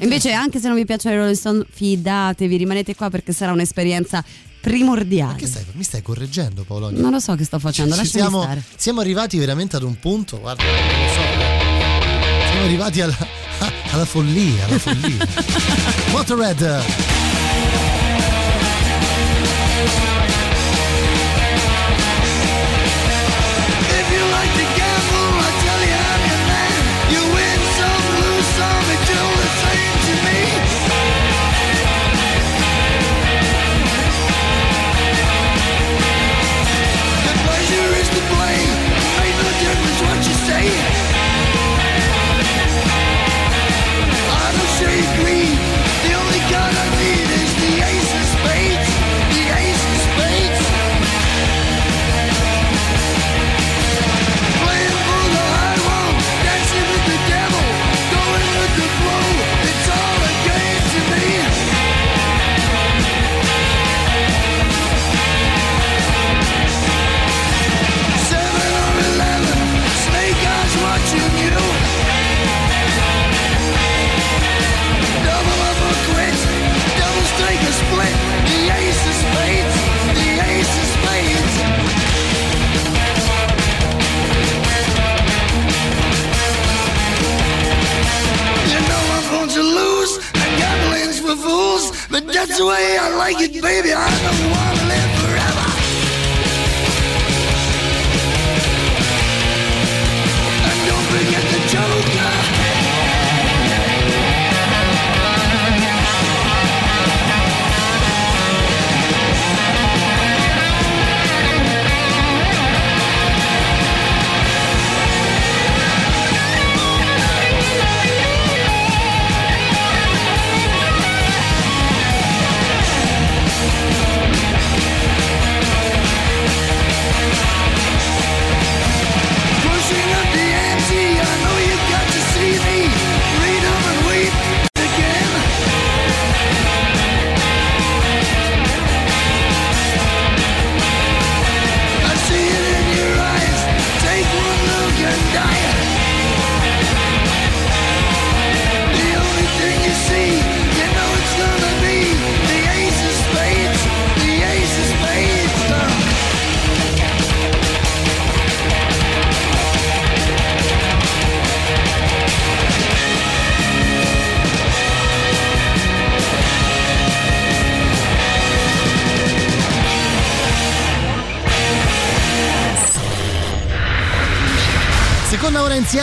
Invece, anche se non vi piacciono i Rolling Stone, fidatevi, rimanete qua perché sarà un'esperienza primordiale. Che stai, mi stai correggendo, Paolo? Non lo so che sto facendo, Ci lasciami siamo, stare. siamo arrivati veramente ad un punto, guarda, non so. Siamo arrivati alla, alla follia, alla follia. Motorhead.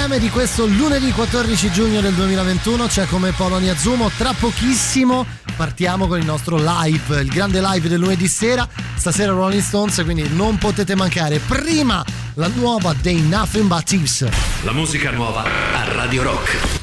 Insieme di questo lunedì 14 giugno del 2021, c'è come Polonia Zumo. Tra pochissimo partiamo con il nostro live, il grande live del lunedì sera. Stasera Rolling Stones, quindi non potete mancare. Prima la nuova dei Nothing But Thieves. La musica nuova a Radio Rock.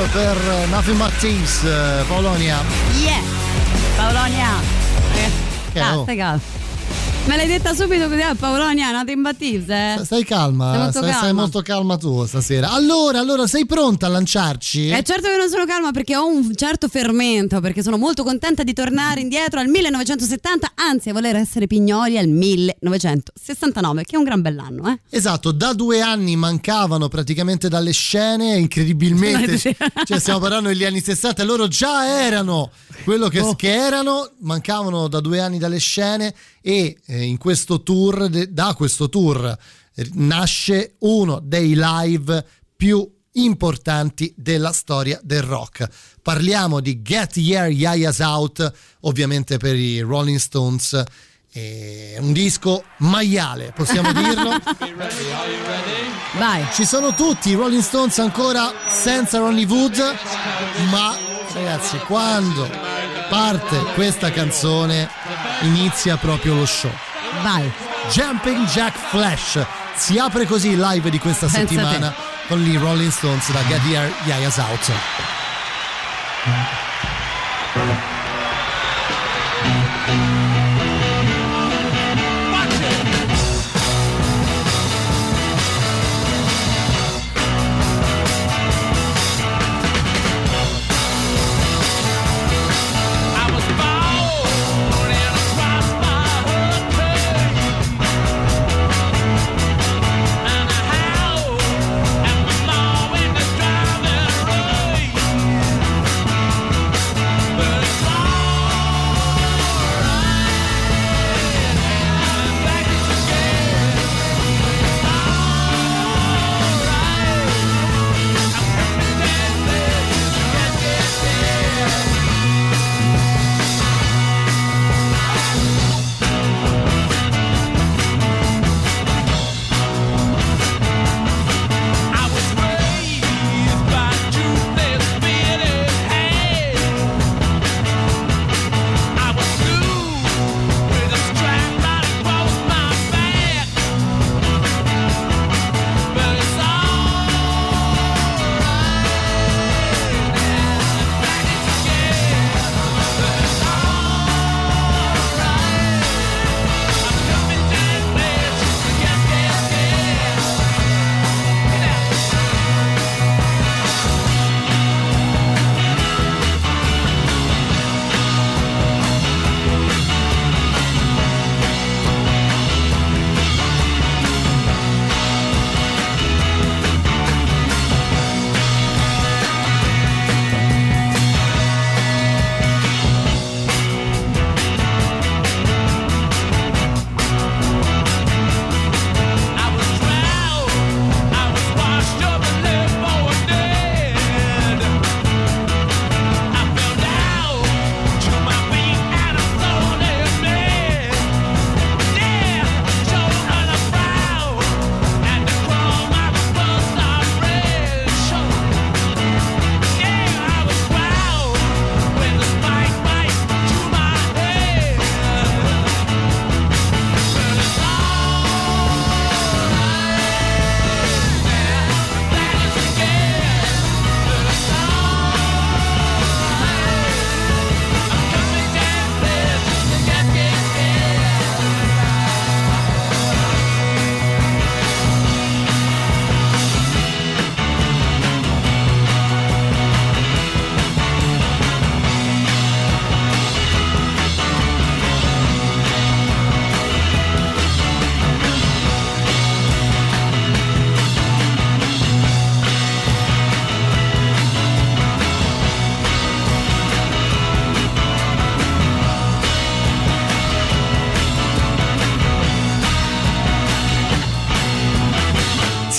Proof per Nothing Martins, eh, Polonia. Yeah! Paolonia! Eh, Che ah, oh. Stai. Me l'hai detta subito così a Paolonia, not imbattibile. Eh? Stai calma, Stai molto stai, stai calma. molto calma tu stasera. Allora, allora, sei pronta a lanciarci? Eh certo che non sono calma perché ho un certo fermento, perché sono molto contenta di tornare indietro al 1970, anzi a voler essere pignoli al 1969, che è un gran bell'anno, eh? Esatto, da due anni mancavano praticamente dalle scene, incredibilmente, cioè stiamo parlando degli anni 60, loro già erano quello che, Oh. che erano, mancavano da due anni dalle scene e eh, in questo tour, da questo tour eh, nasce uno dei live più importanti della storia del rock. Parliamo di Get Your Yaya's Out, ovviamente per i Rolling Stones. È un disco maiale, possiamo dirlo. Vai. Ci sono tutti i Rolling Stones ancora senza Ronnie Wood, ma ragazzi, quando parte questa canzone inizia proprio lo show. Vai. Jumping Jack Flash. Si apre così il live di questa Pensa settimana con i Rolling Stones da Get Yaya's Out. I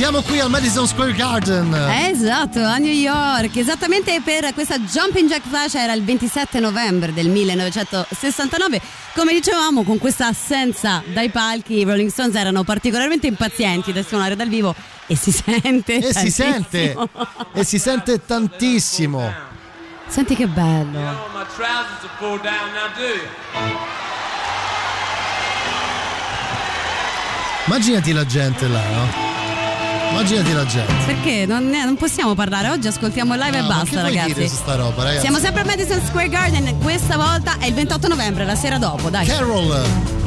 Siamo qui al Madison Square Garden. Esatto, a New York, esattamente per questa Jumping Jack Flash era il 27 novembre del 1969. Come dicevamo, con questa assenza dai palchi, i Rolling Stones erano particolarmente impazienti da suonare dal vivo e si sente. E si sente, tantissimo. e si sente tantissimo. Senti che bello. Immaginati la gente là, no? Immaginati la gente. Perché non, ne- non possiamo parlare, oggi ascoltiamo il live Ah, e basta ragazzi. roba, ragazzi? Siamo sempre a Madison Square Garden, questa volta è il 28 novembre, la sera dopo, dai. Carol.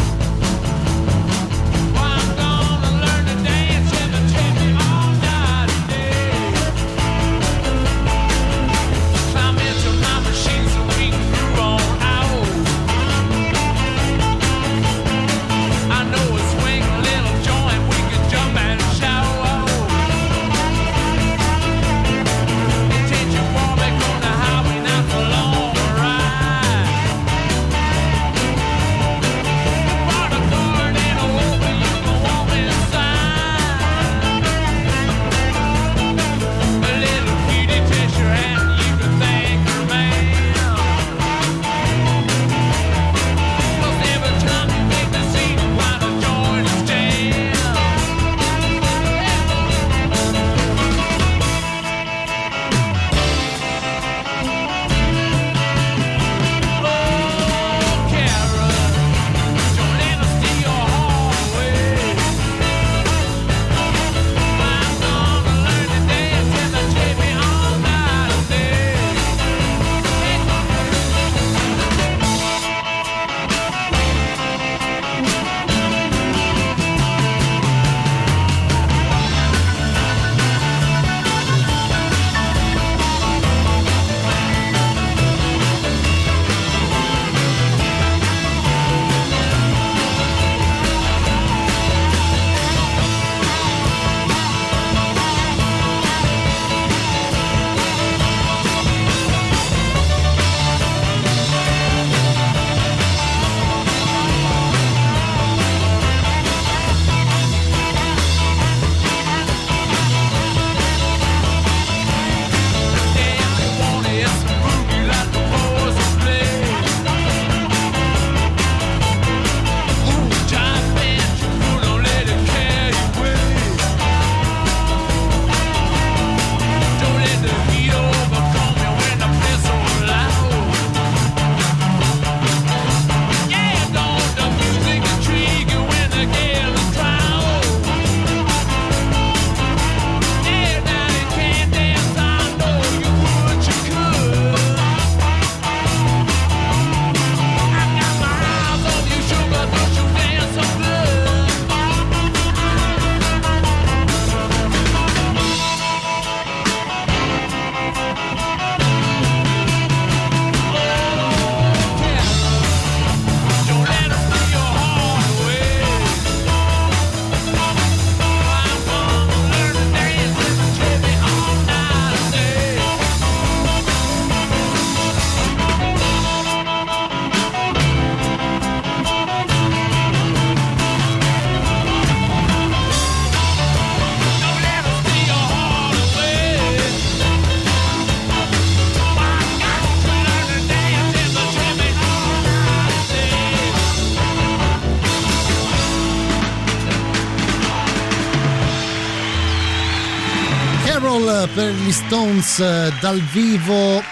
Stones eh, dal vivo.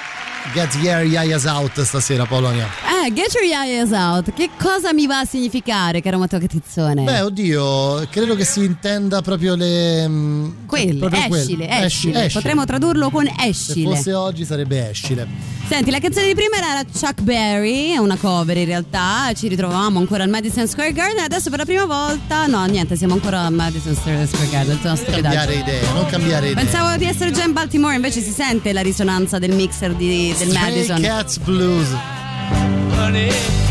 Your Yayas Out stasera, Polonia. Eh, get your eyes out. Che cosa mi va a significare, caro Matteo Catizzone? Beh, oddio, credo che si intenda proprio le. mm, Quelle, proprio quelle. escile, Esci- escile. escile. Potremmo tradurlo con Se escile. fosse oggi sarebbe escile. Senti, la canzone di prima era Chuck Berry, è una cover in realtà. Ci ritrovavamo ancora al Madison Square Garden. Adesso per la prima volta, no, niente, siamo ancora al Madison Square Garden. Non cambiare idea, non cambiare idea. Pensavo di essere già in Baltimore, invece si sente la risonanza del mixer di- del Stray Madison. Cats Blues. money.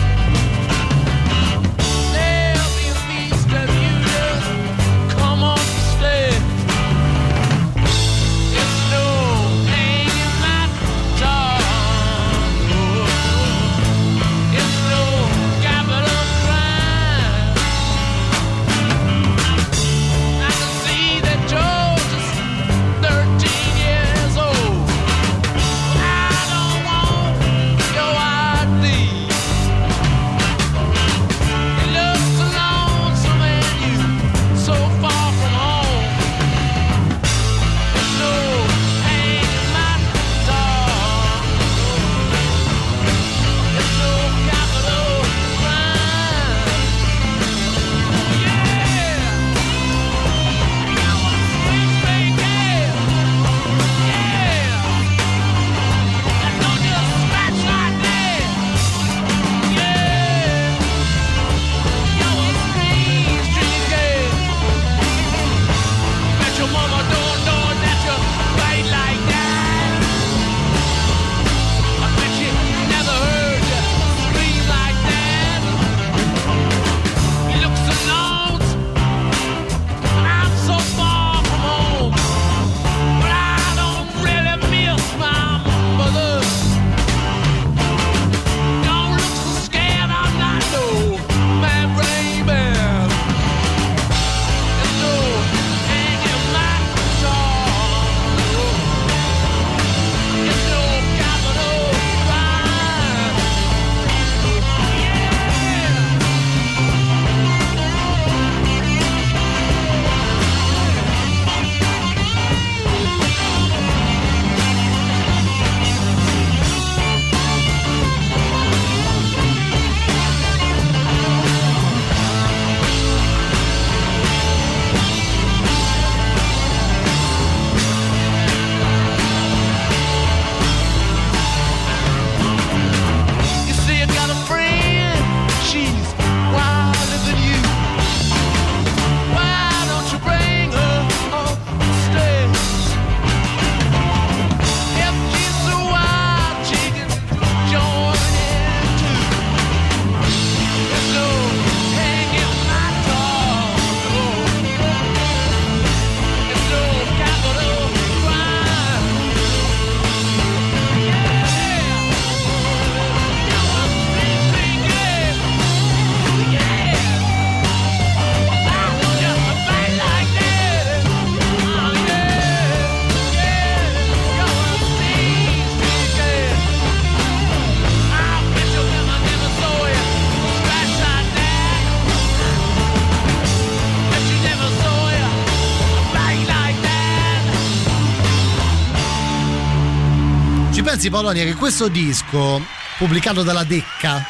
Pensi Polonia che questo disco pubblicato dalla Decca,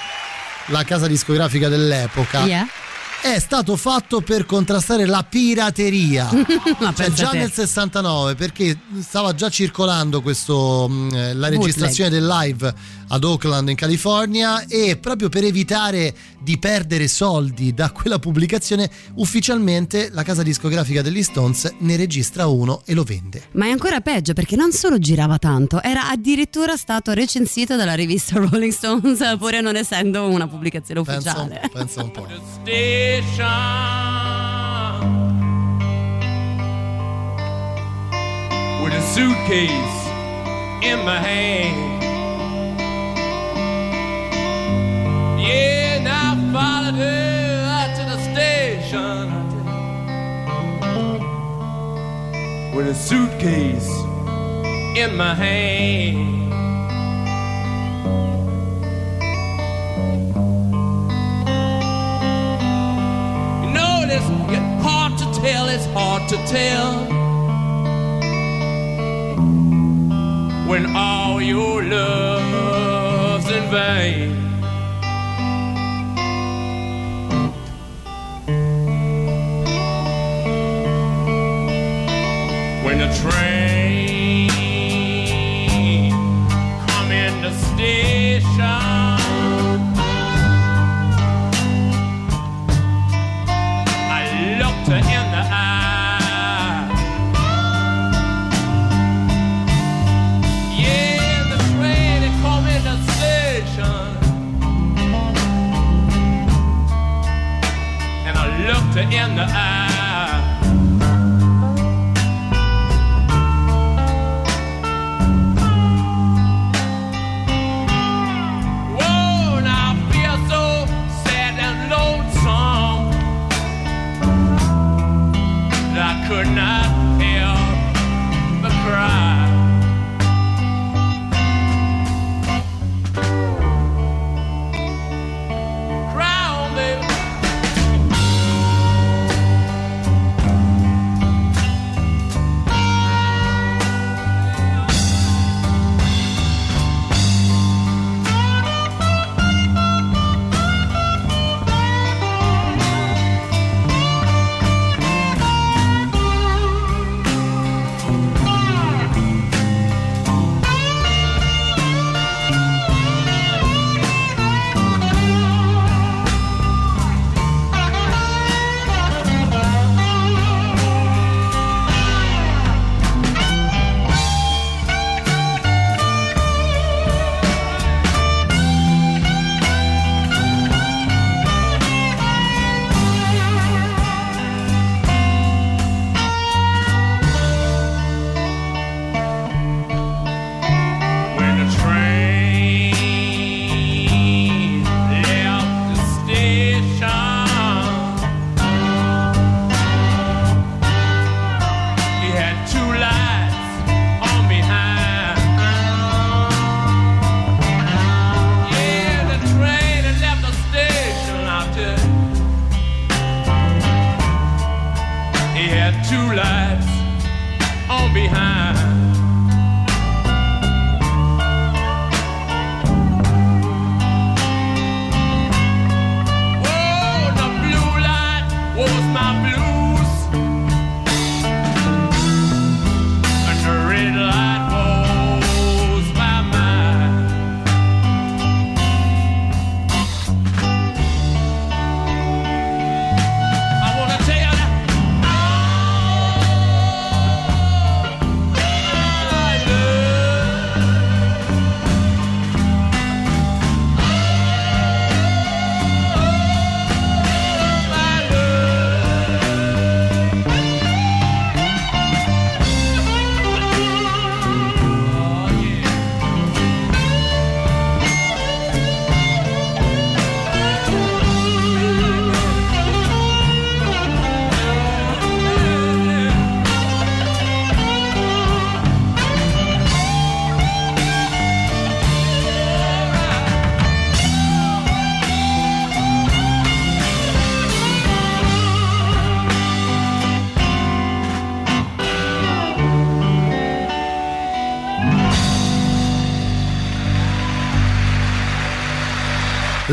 la casa discografica dell'epoca, Yeah. è stato fatto per contrastare la pirateria. Cioè già nel 69 perché stava già circolando questo, mh, eh, la registrazione del live ad Oakland in California e proprio per evitare di perdere soldi da quella pubblicazione ufficialmente la casa discografica degli Stones ne registra uno e lo vende. Ma è ancora peggio perché non solo girava tanto, era addirittura stato recensito dalla rivista Rolling Stones, pur non essendo una pubblicazione Pensa un, ufficiale. pensa un po'. station with a suitcase in my hand. With a suitcase in my hand. You know, it's hard to tell, it's hard to tell. When all your love's in vain. Train come in the station. I looked her in the eye. Yeah, the train come in the station. And I looked her in the eye.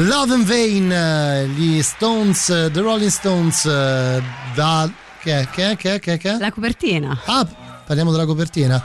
Love and Vain, eh, gli Stones, eh, The Rolling Stones, eh, da... Che è? Che è? Che è? Che è? Che è? La copertina. Ah, parliamo della copertina?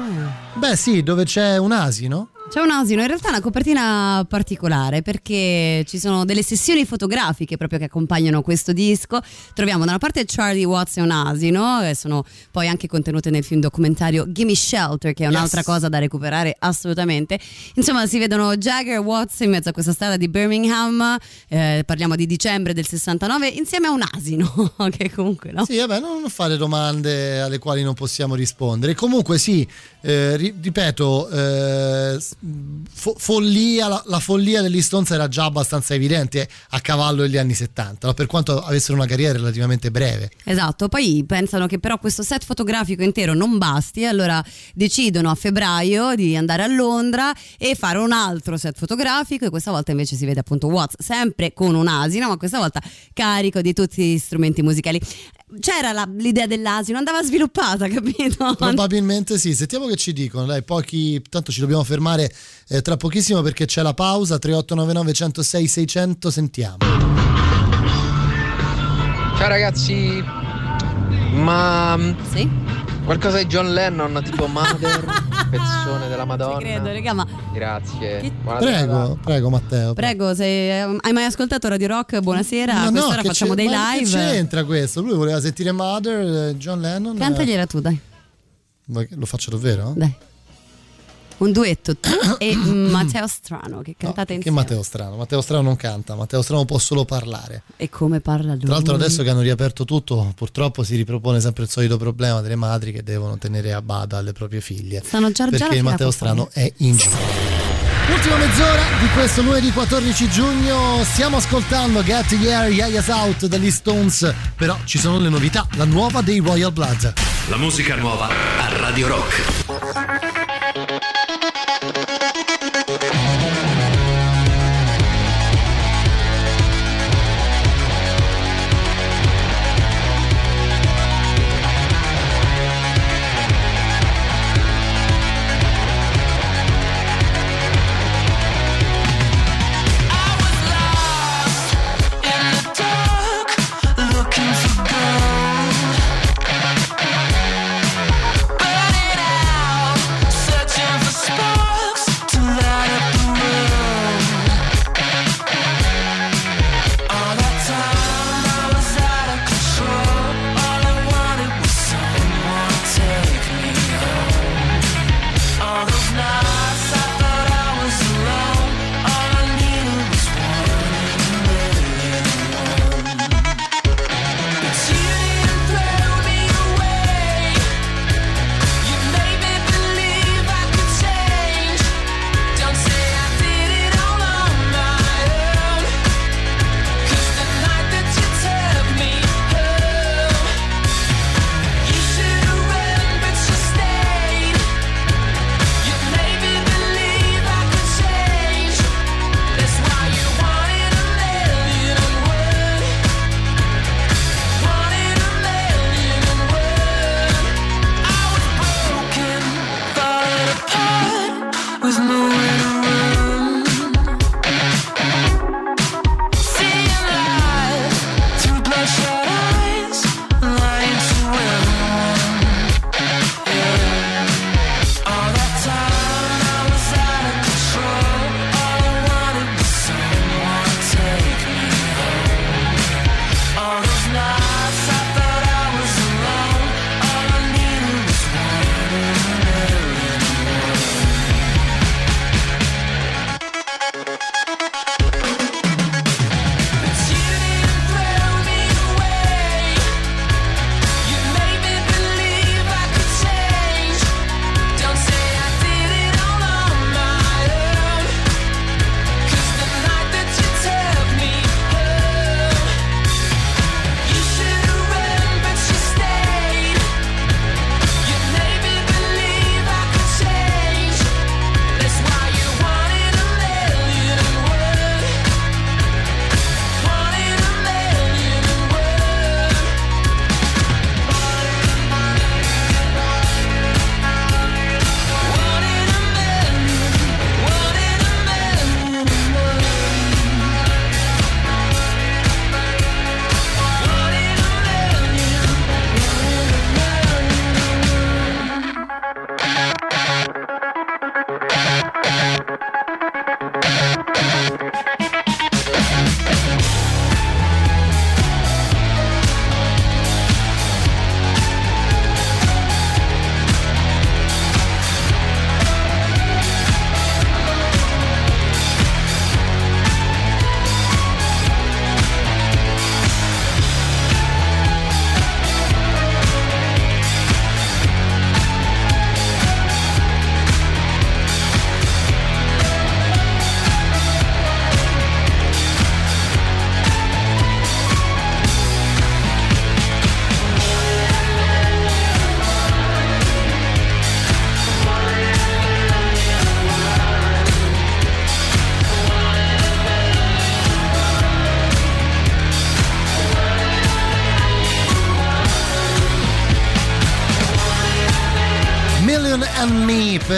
Beh sì, dove c'è un asino. C'è un asino, in realtà è una copertina particolare perché ci sono delle sessioni fotografiche proprio che accompagnano questo disco. Troviamo da una parte Charlie Watts e un asino, e sono poi anche contenute nel film documentario Gimme Shelter, che è un'altra Yes. cosa da recuperare assolutamente. Insomma, si vedono Jagger e Watts in mezzo a questa strada di Birmingham, eh, parliamo di dicembre del 69, insieme a un asino, che comunque no. Sì, vabbè, non fare domande alle quali non possiamo rispondere. Comunque sì, eh, ri- ripeto, eh, fo- follia, la, la follia degli Stones era già abbastanza evidente a cavallo degli anni 70, no? per quanto avessero una carriera relativamente breve. Esatto, poi pensano che però questo set fotografico intero non basti, allora decidono a febbraio di andare a Londra e fare un altro set fotografico e questa volta invece si vede appunto Watts sempre con un asino, ma questa volta carico di tutti gli strumenti musicali. C'era la- l'idea dell'asino, andava sviluppata, capito? Probabilmente sì, sentiamo che ci dicono, dai, pochi, tanto ci dobbiamo fermare eh, tra pochissimo perché c'è la pausa, 3899 106 600, sentiamo. Ciao ragazzi, ma qualcosa di John Lennon tipo Mother, pezzone della Madonna. credo, raga, ma Grazie. Buona Prego, serata. prego Matteo. prego, se hai mai ascoltato Radio Rock, buonasera, Ma a no, quest'ora che facciamo dei ma live. Che c'entra questo? Lui voleva sentire Mother, eh, John Lennon. Cantagliela tu, dai. Che Lo faccio davvero? Dai. Un duetto tu e Matteo Strano che cantate Che insieme. Matteo Strano? Matteo Strano non canta, Matteo Strano può solo parlare. E come parla lui? Tra l'altro adesso che hanno riaperto tutto, purtroppo si ripropone sempre il solito problema delle madri che devono tenere a bada le proprie figlie. Stanno già- perché Matteo Strano è in giro. Ultima mezz'ora di questo lunedì 14 giugno stiamo ascoltando Get Yeah, Yaya's Out dagli Stones, però ci sono le novità, la nuova dei Royal Blood. La musica nuova a Radio Rock.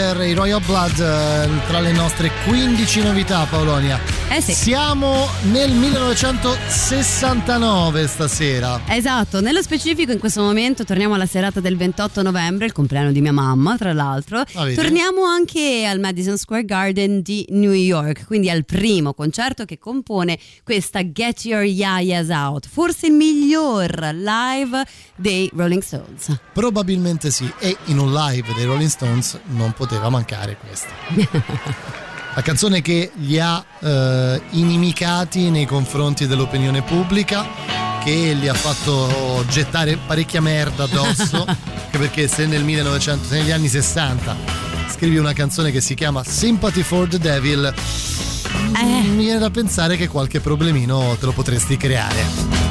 Per i Royal Blood eh, tra le nostre 15 novità Paolonia. Eh sì. Siamo nel 1969 stasera. Esatto, nello specifico in questo momento torniamo alla serata del 28 novembre, il compleanno di mia mamma tra l'altro. Ah, torniamo anche al Madison Square Garden di New York, quindi al primo concerto che compone questa Get Your Yayas Out, forse il miglior live dei Rolling Stones. Probabilmente sì, e in un live dei Rolling Stones non poteva mancare questa. La canzone che li ha eh, inimicati nei confronti dell'opinione pubblica, che li ha fatto gettare parecchia merda addosso, anche perché se nel 1900, se negli anni 60 scrivi una canzone che si chiama Sympathy for the Devil, mi viene da pensare che qualche problemino te lo potresti creare.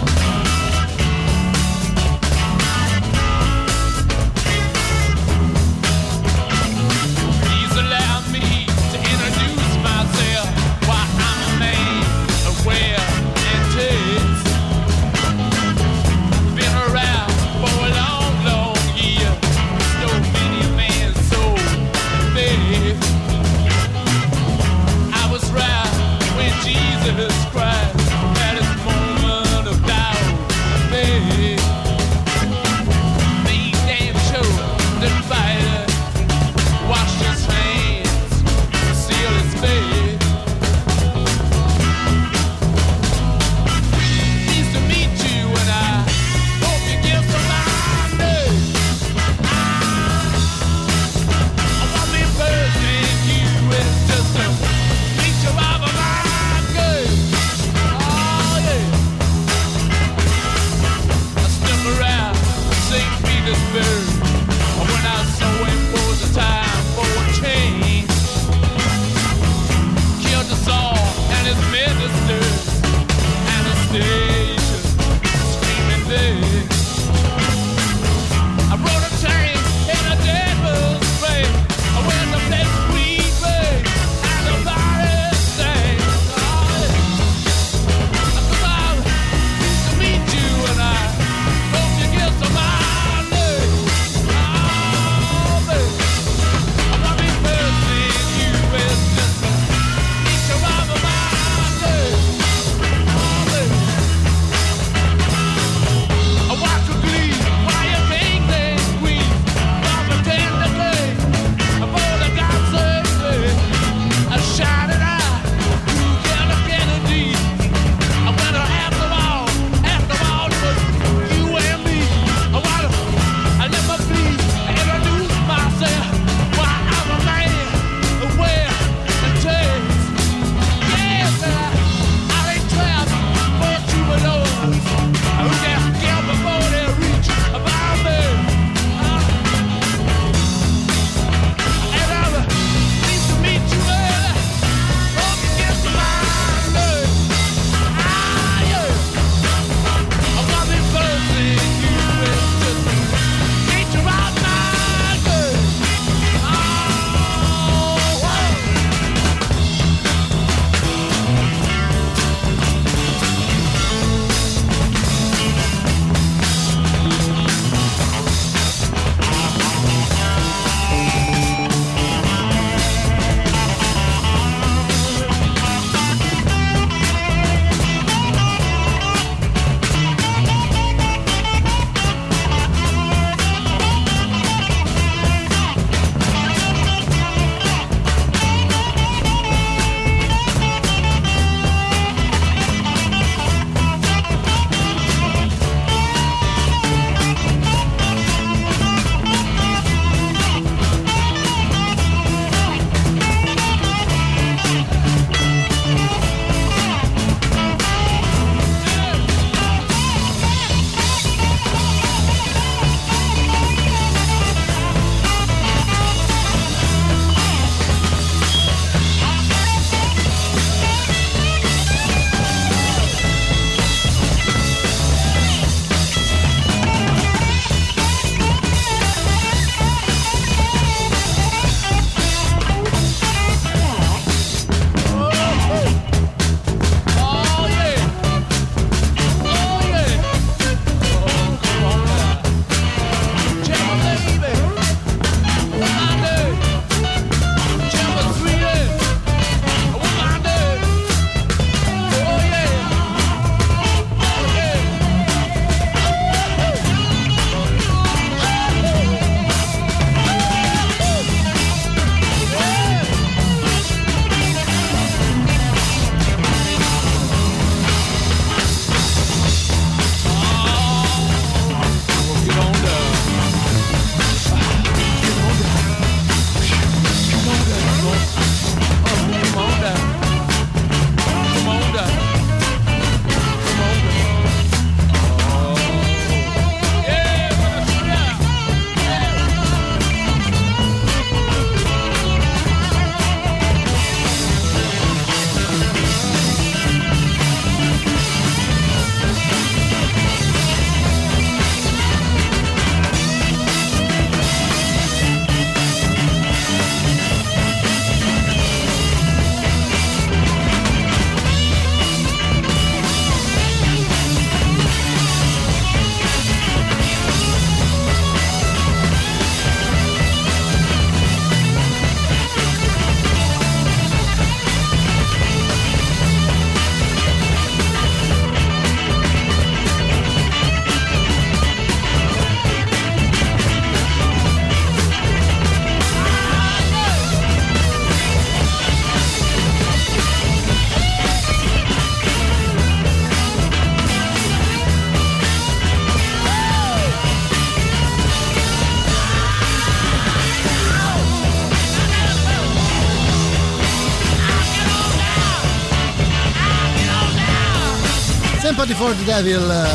Sympathy for the Devil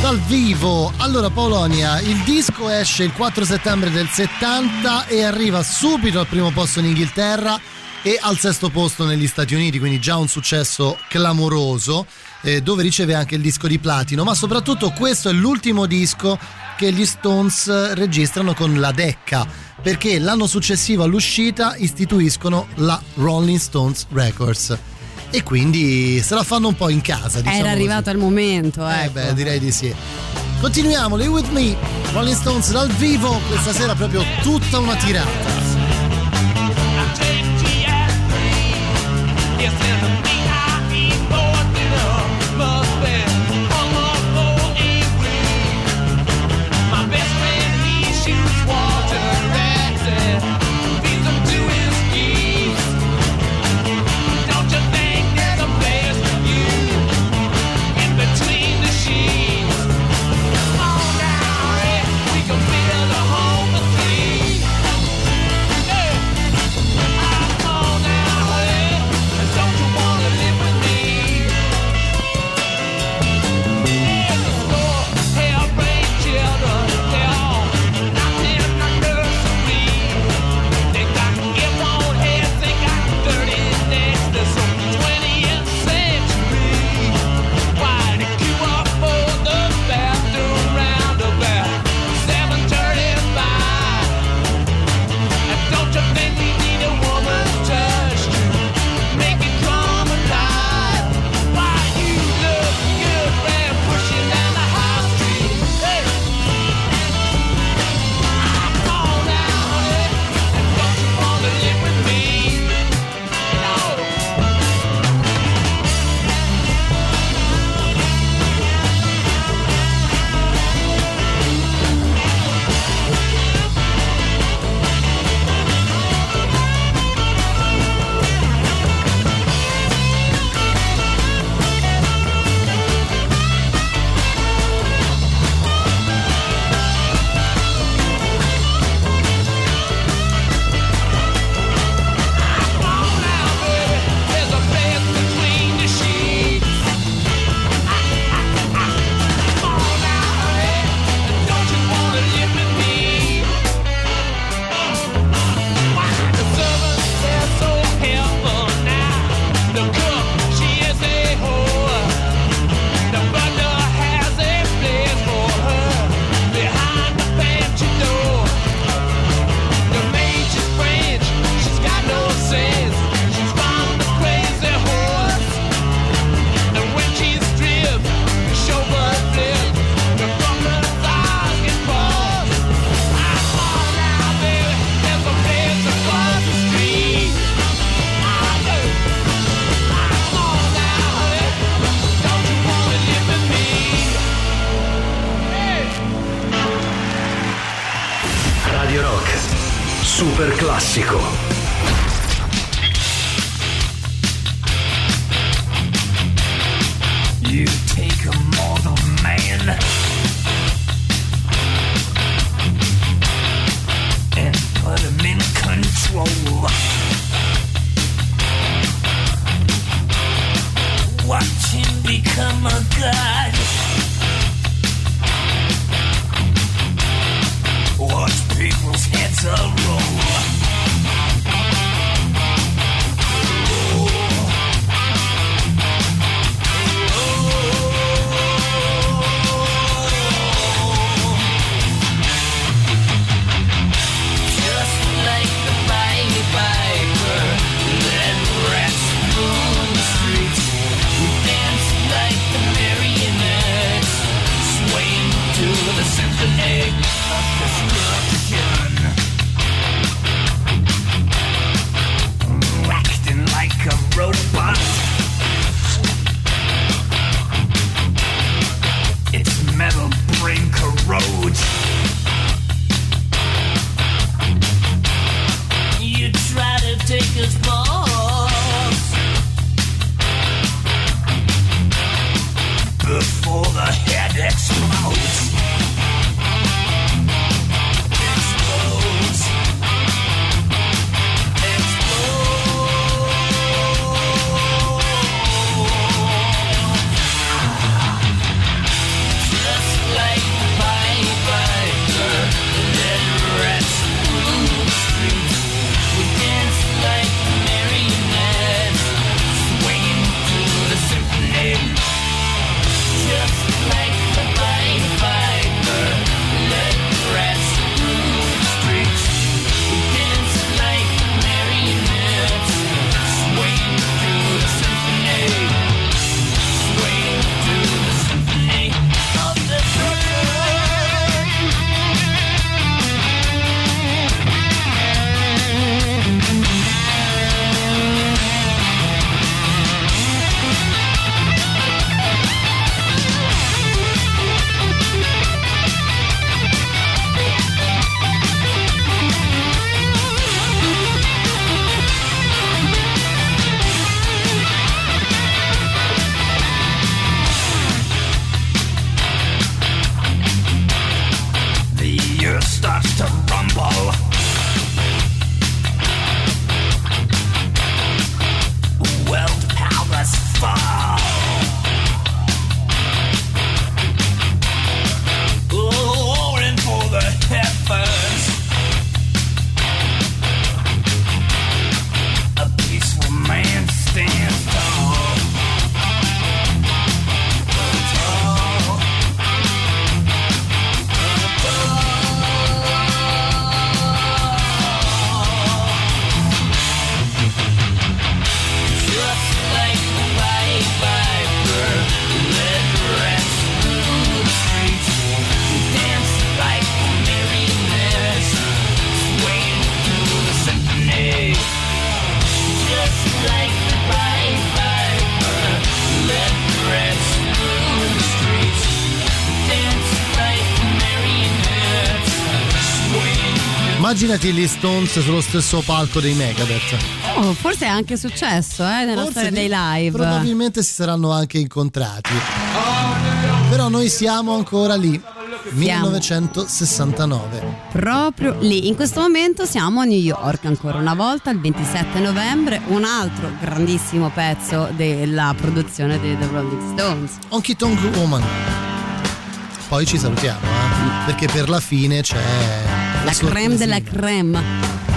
dal vivo. Allora Polonia, il disco esce il 4 settembre del 70 e arriva subito al primo posto in Inghilterra e al sesto posto negli Stati Uniti, quindi già un successo clamoroso, eh, dove riceve anche il disco di platino, ma soprattutto questo è l'ultimo disco che gli Stones registrano con la Decca, perché l'anno successivo all'uscita istituiscono la Rolling Stones Records. E quindi se la fanno un po' in casa, diciamo Era così. arrivato il momento, Eh ecco. beh, direi di sì. Continuiamo, Live With Me, Rolling Stones dal vivo, questa sera proprio tutta una tirata. Immaginati gli Stones sullo stesso palco dei Megadeth. Oh, forse è anche successo eh, nella Forse storia dei live. Probabilmente si saranno anche incontrati. Però noi siamo ancora lì. 1969. Proprio lì, in questo momento siamo a New York ancora una volta, il 27 novembre, un altro grandissimo pezzo della produzione dei The Rolling Stones. Honky Tonk Woman. Poi ci salutiamo, eh? perché per la fine c'è La creme della creme.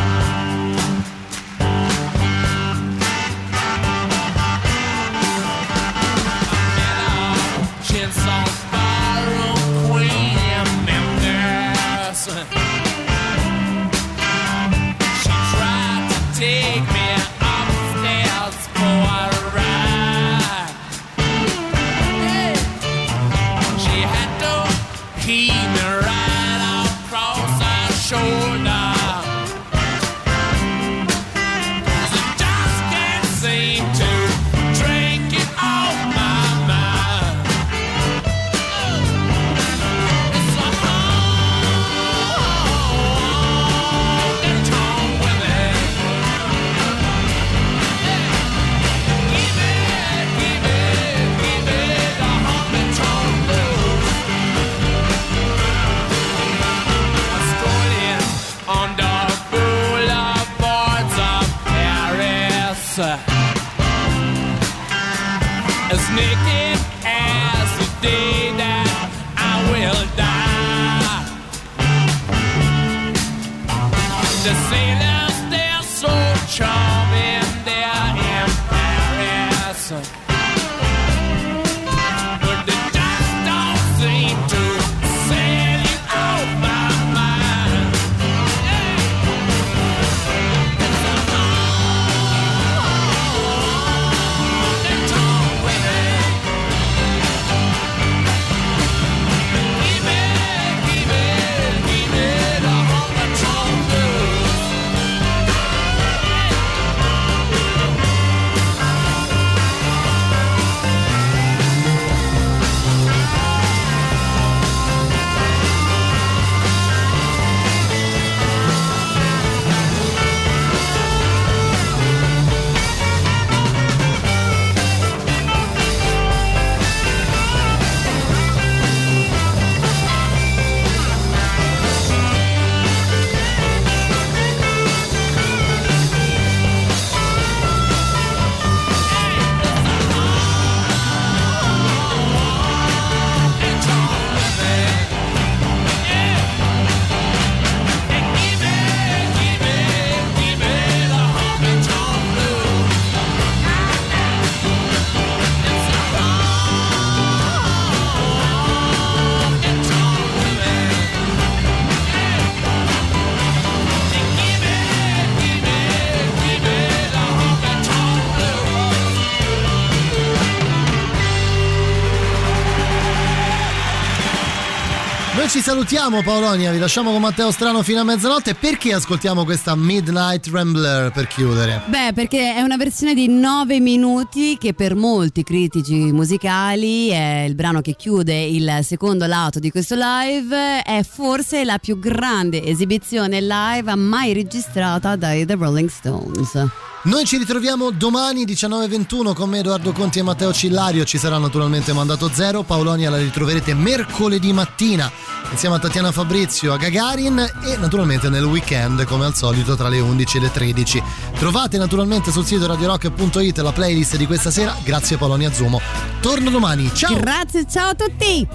Salutiamo Paolonia, vi lasciamo con Matteo Strano fino a mezzanotte. Perché ascoltiamo questa Midnight Rambler per chiudere? Beh, perché è una versione di 9 minuti che per molti critici musicali è il brano che chiude il secondo lato di questo live. È forse la più grande esibizione live mai registrata dai The Rolling Stones. Noi ci ritroviamo domani 19.21 con me Edoardo Conti e Matteo Cillario. Ci sarà naturalmente Mandato Zero. Paolonia la ritroverete mercoledì mattina insieme a Tatiana Fabrizio, a Gagarin e naturalmente nel weekend come al solito tra le 11 e le 13. Trovate naturalmente sul sito radiorock.it la playlist di questa sera. Grazie Paolonia Zumo. Torno domani. Ciao! Grazie, ciao a tutti!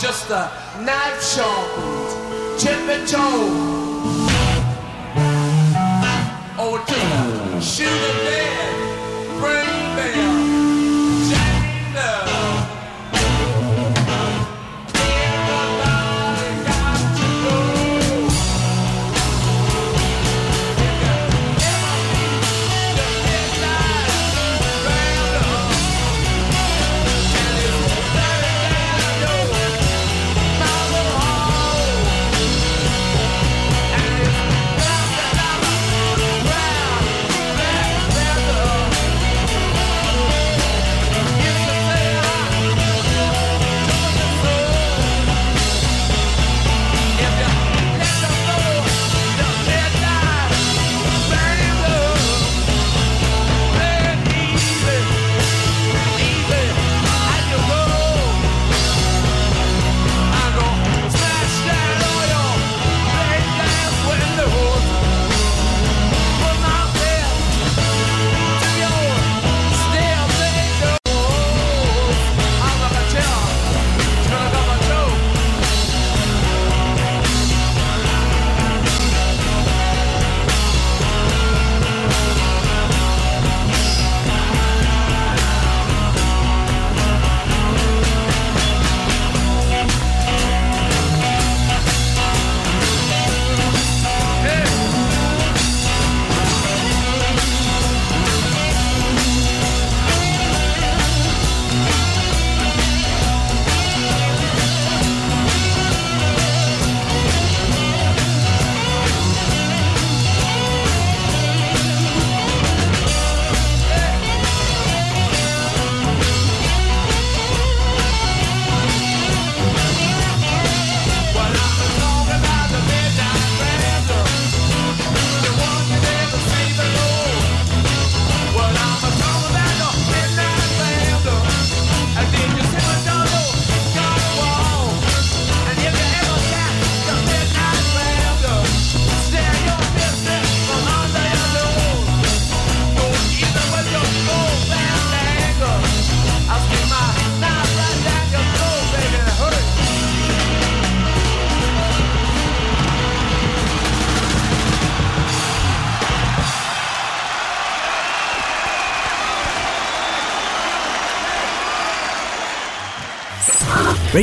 Just a knife sharpened, tippy toe, or just a sugar dead, brain bell,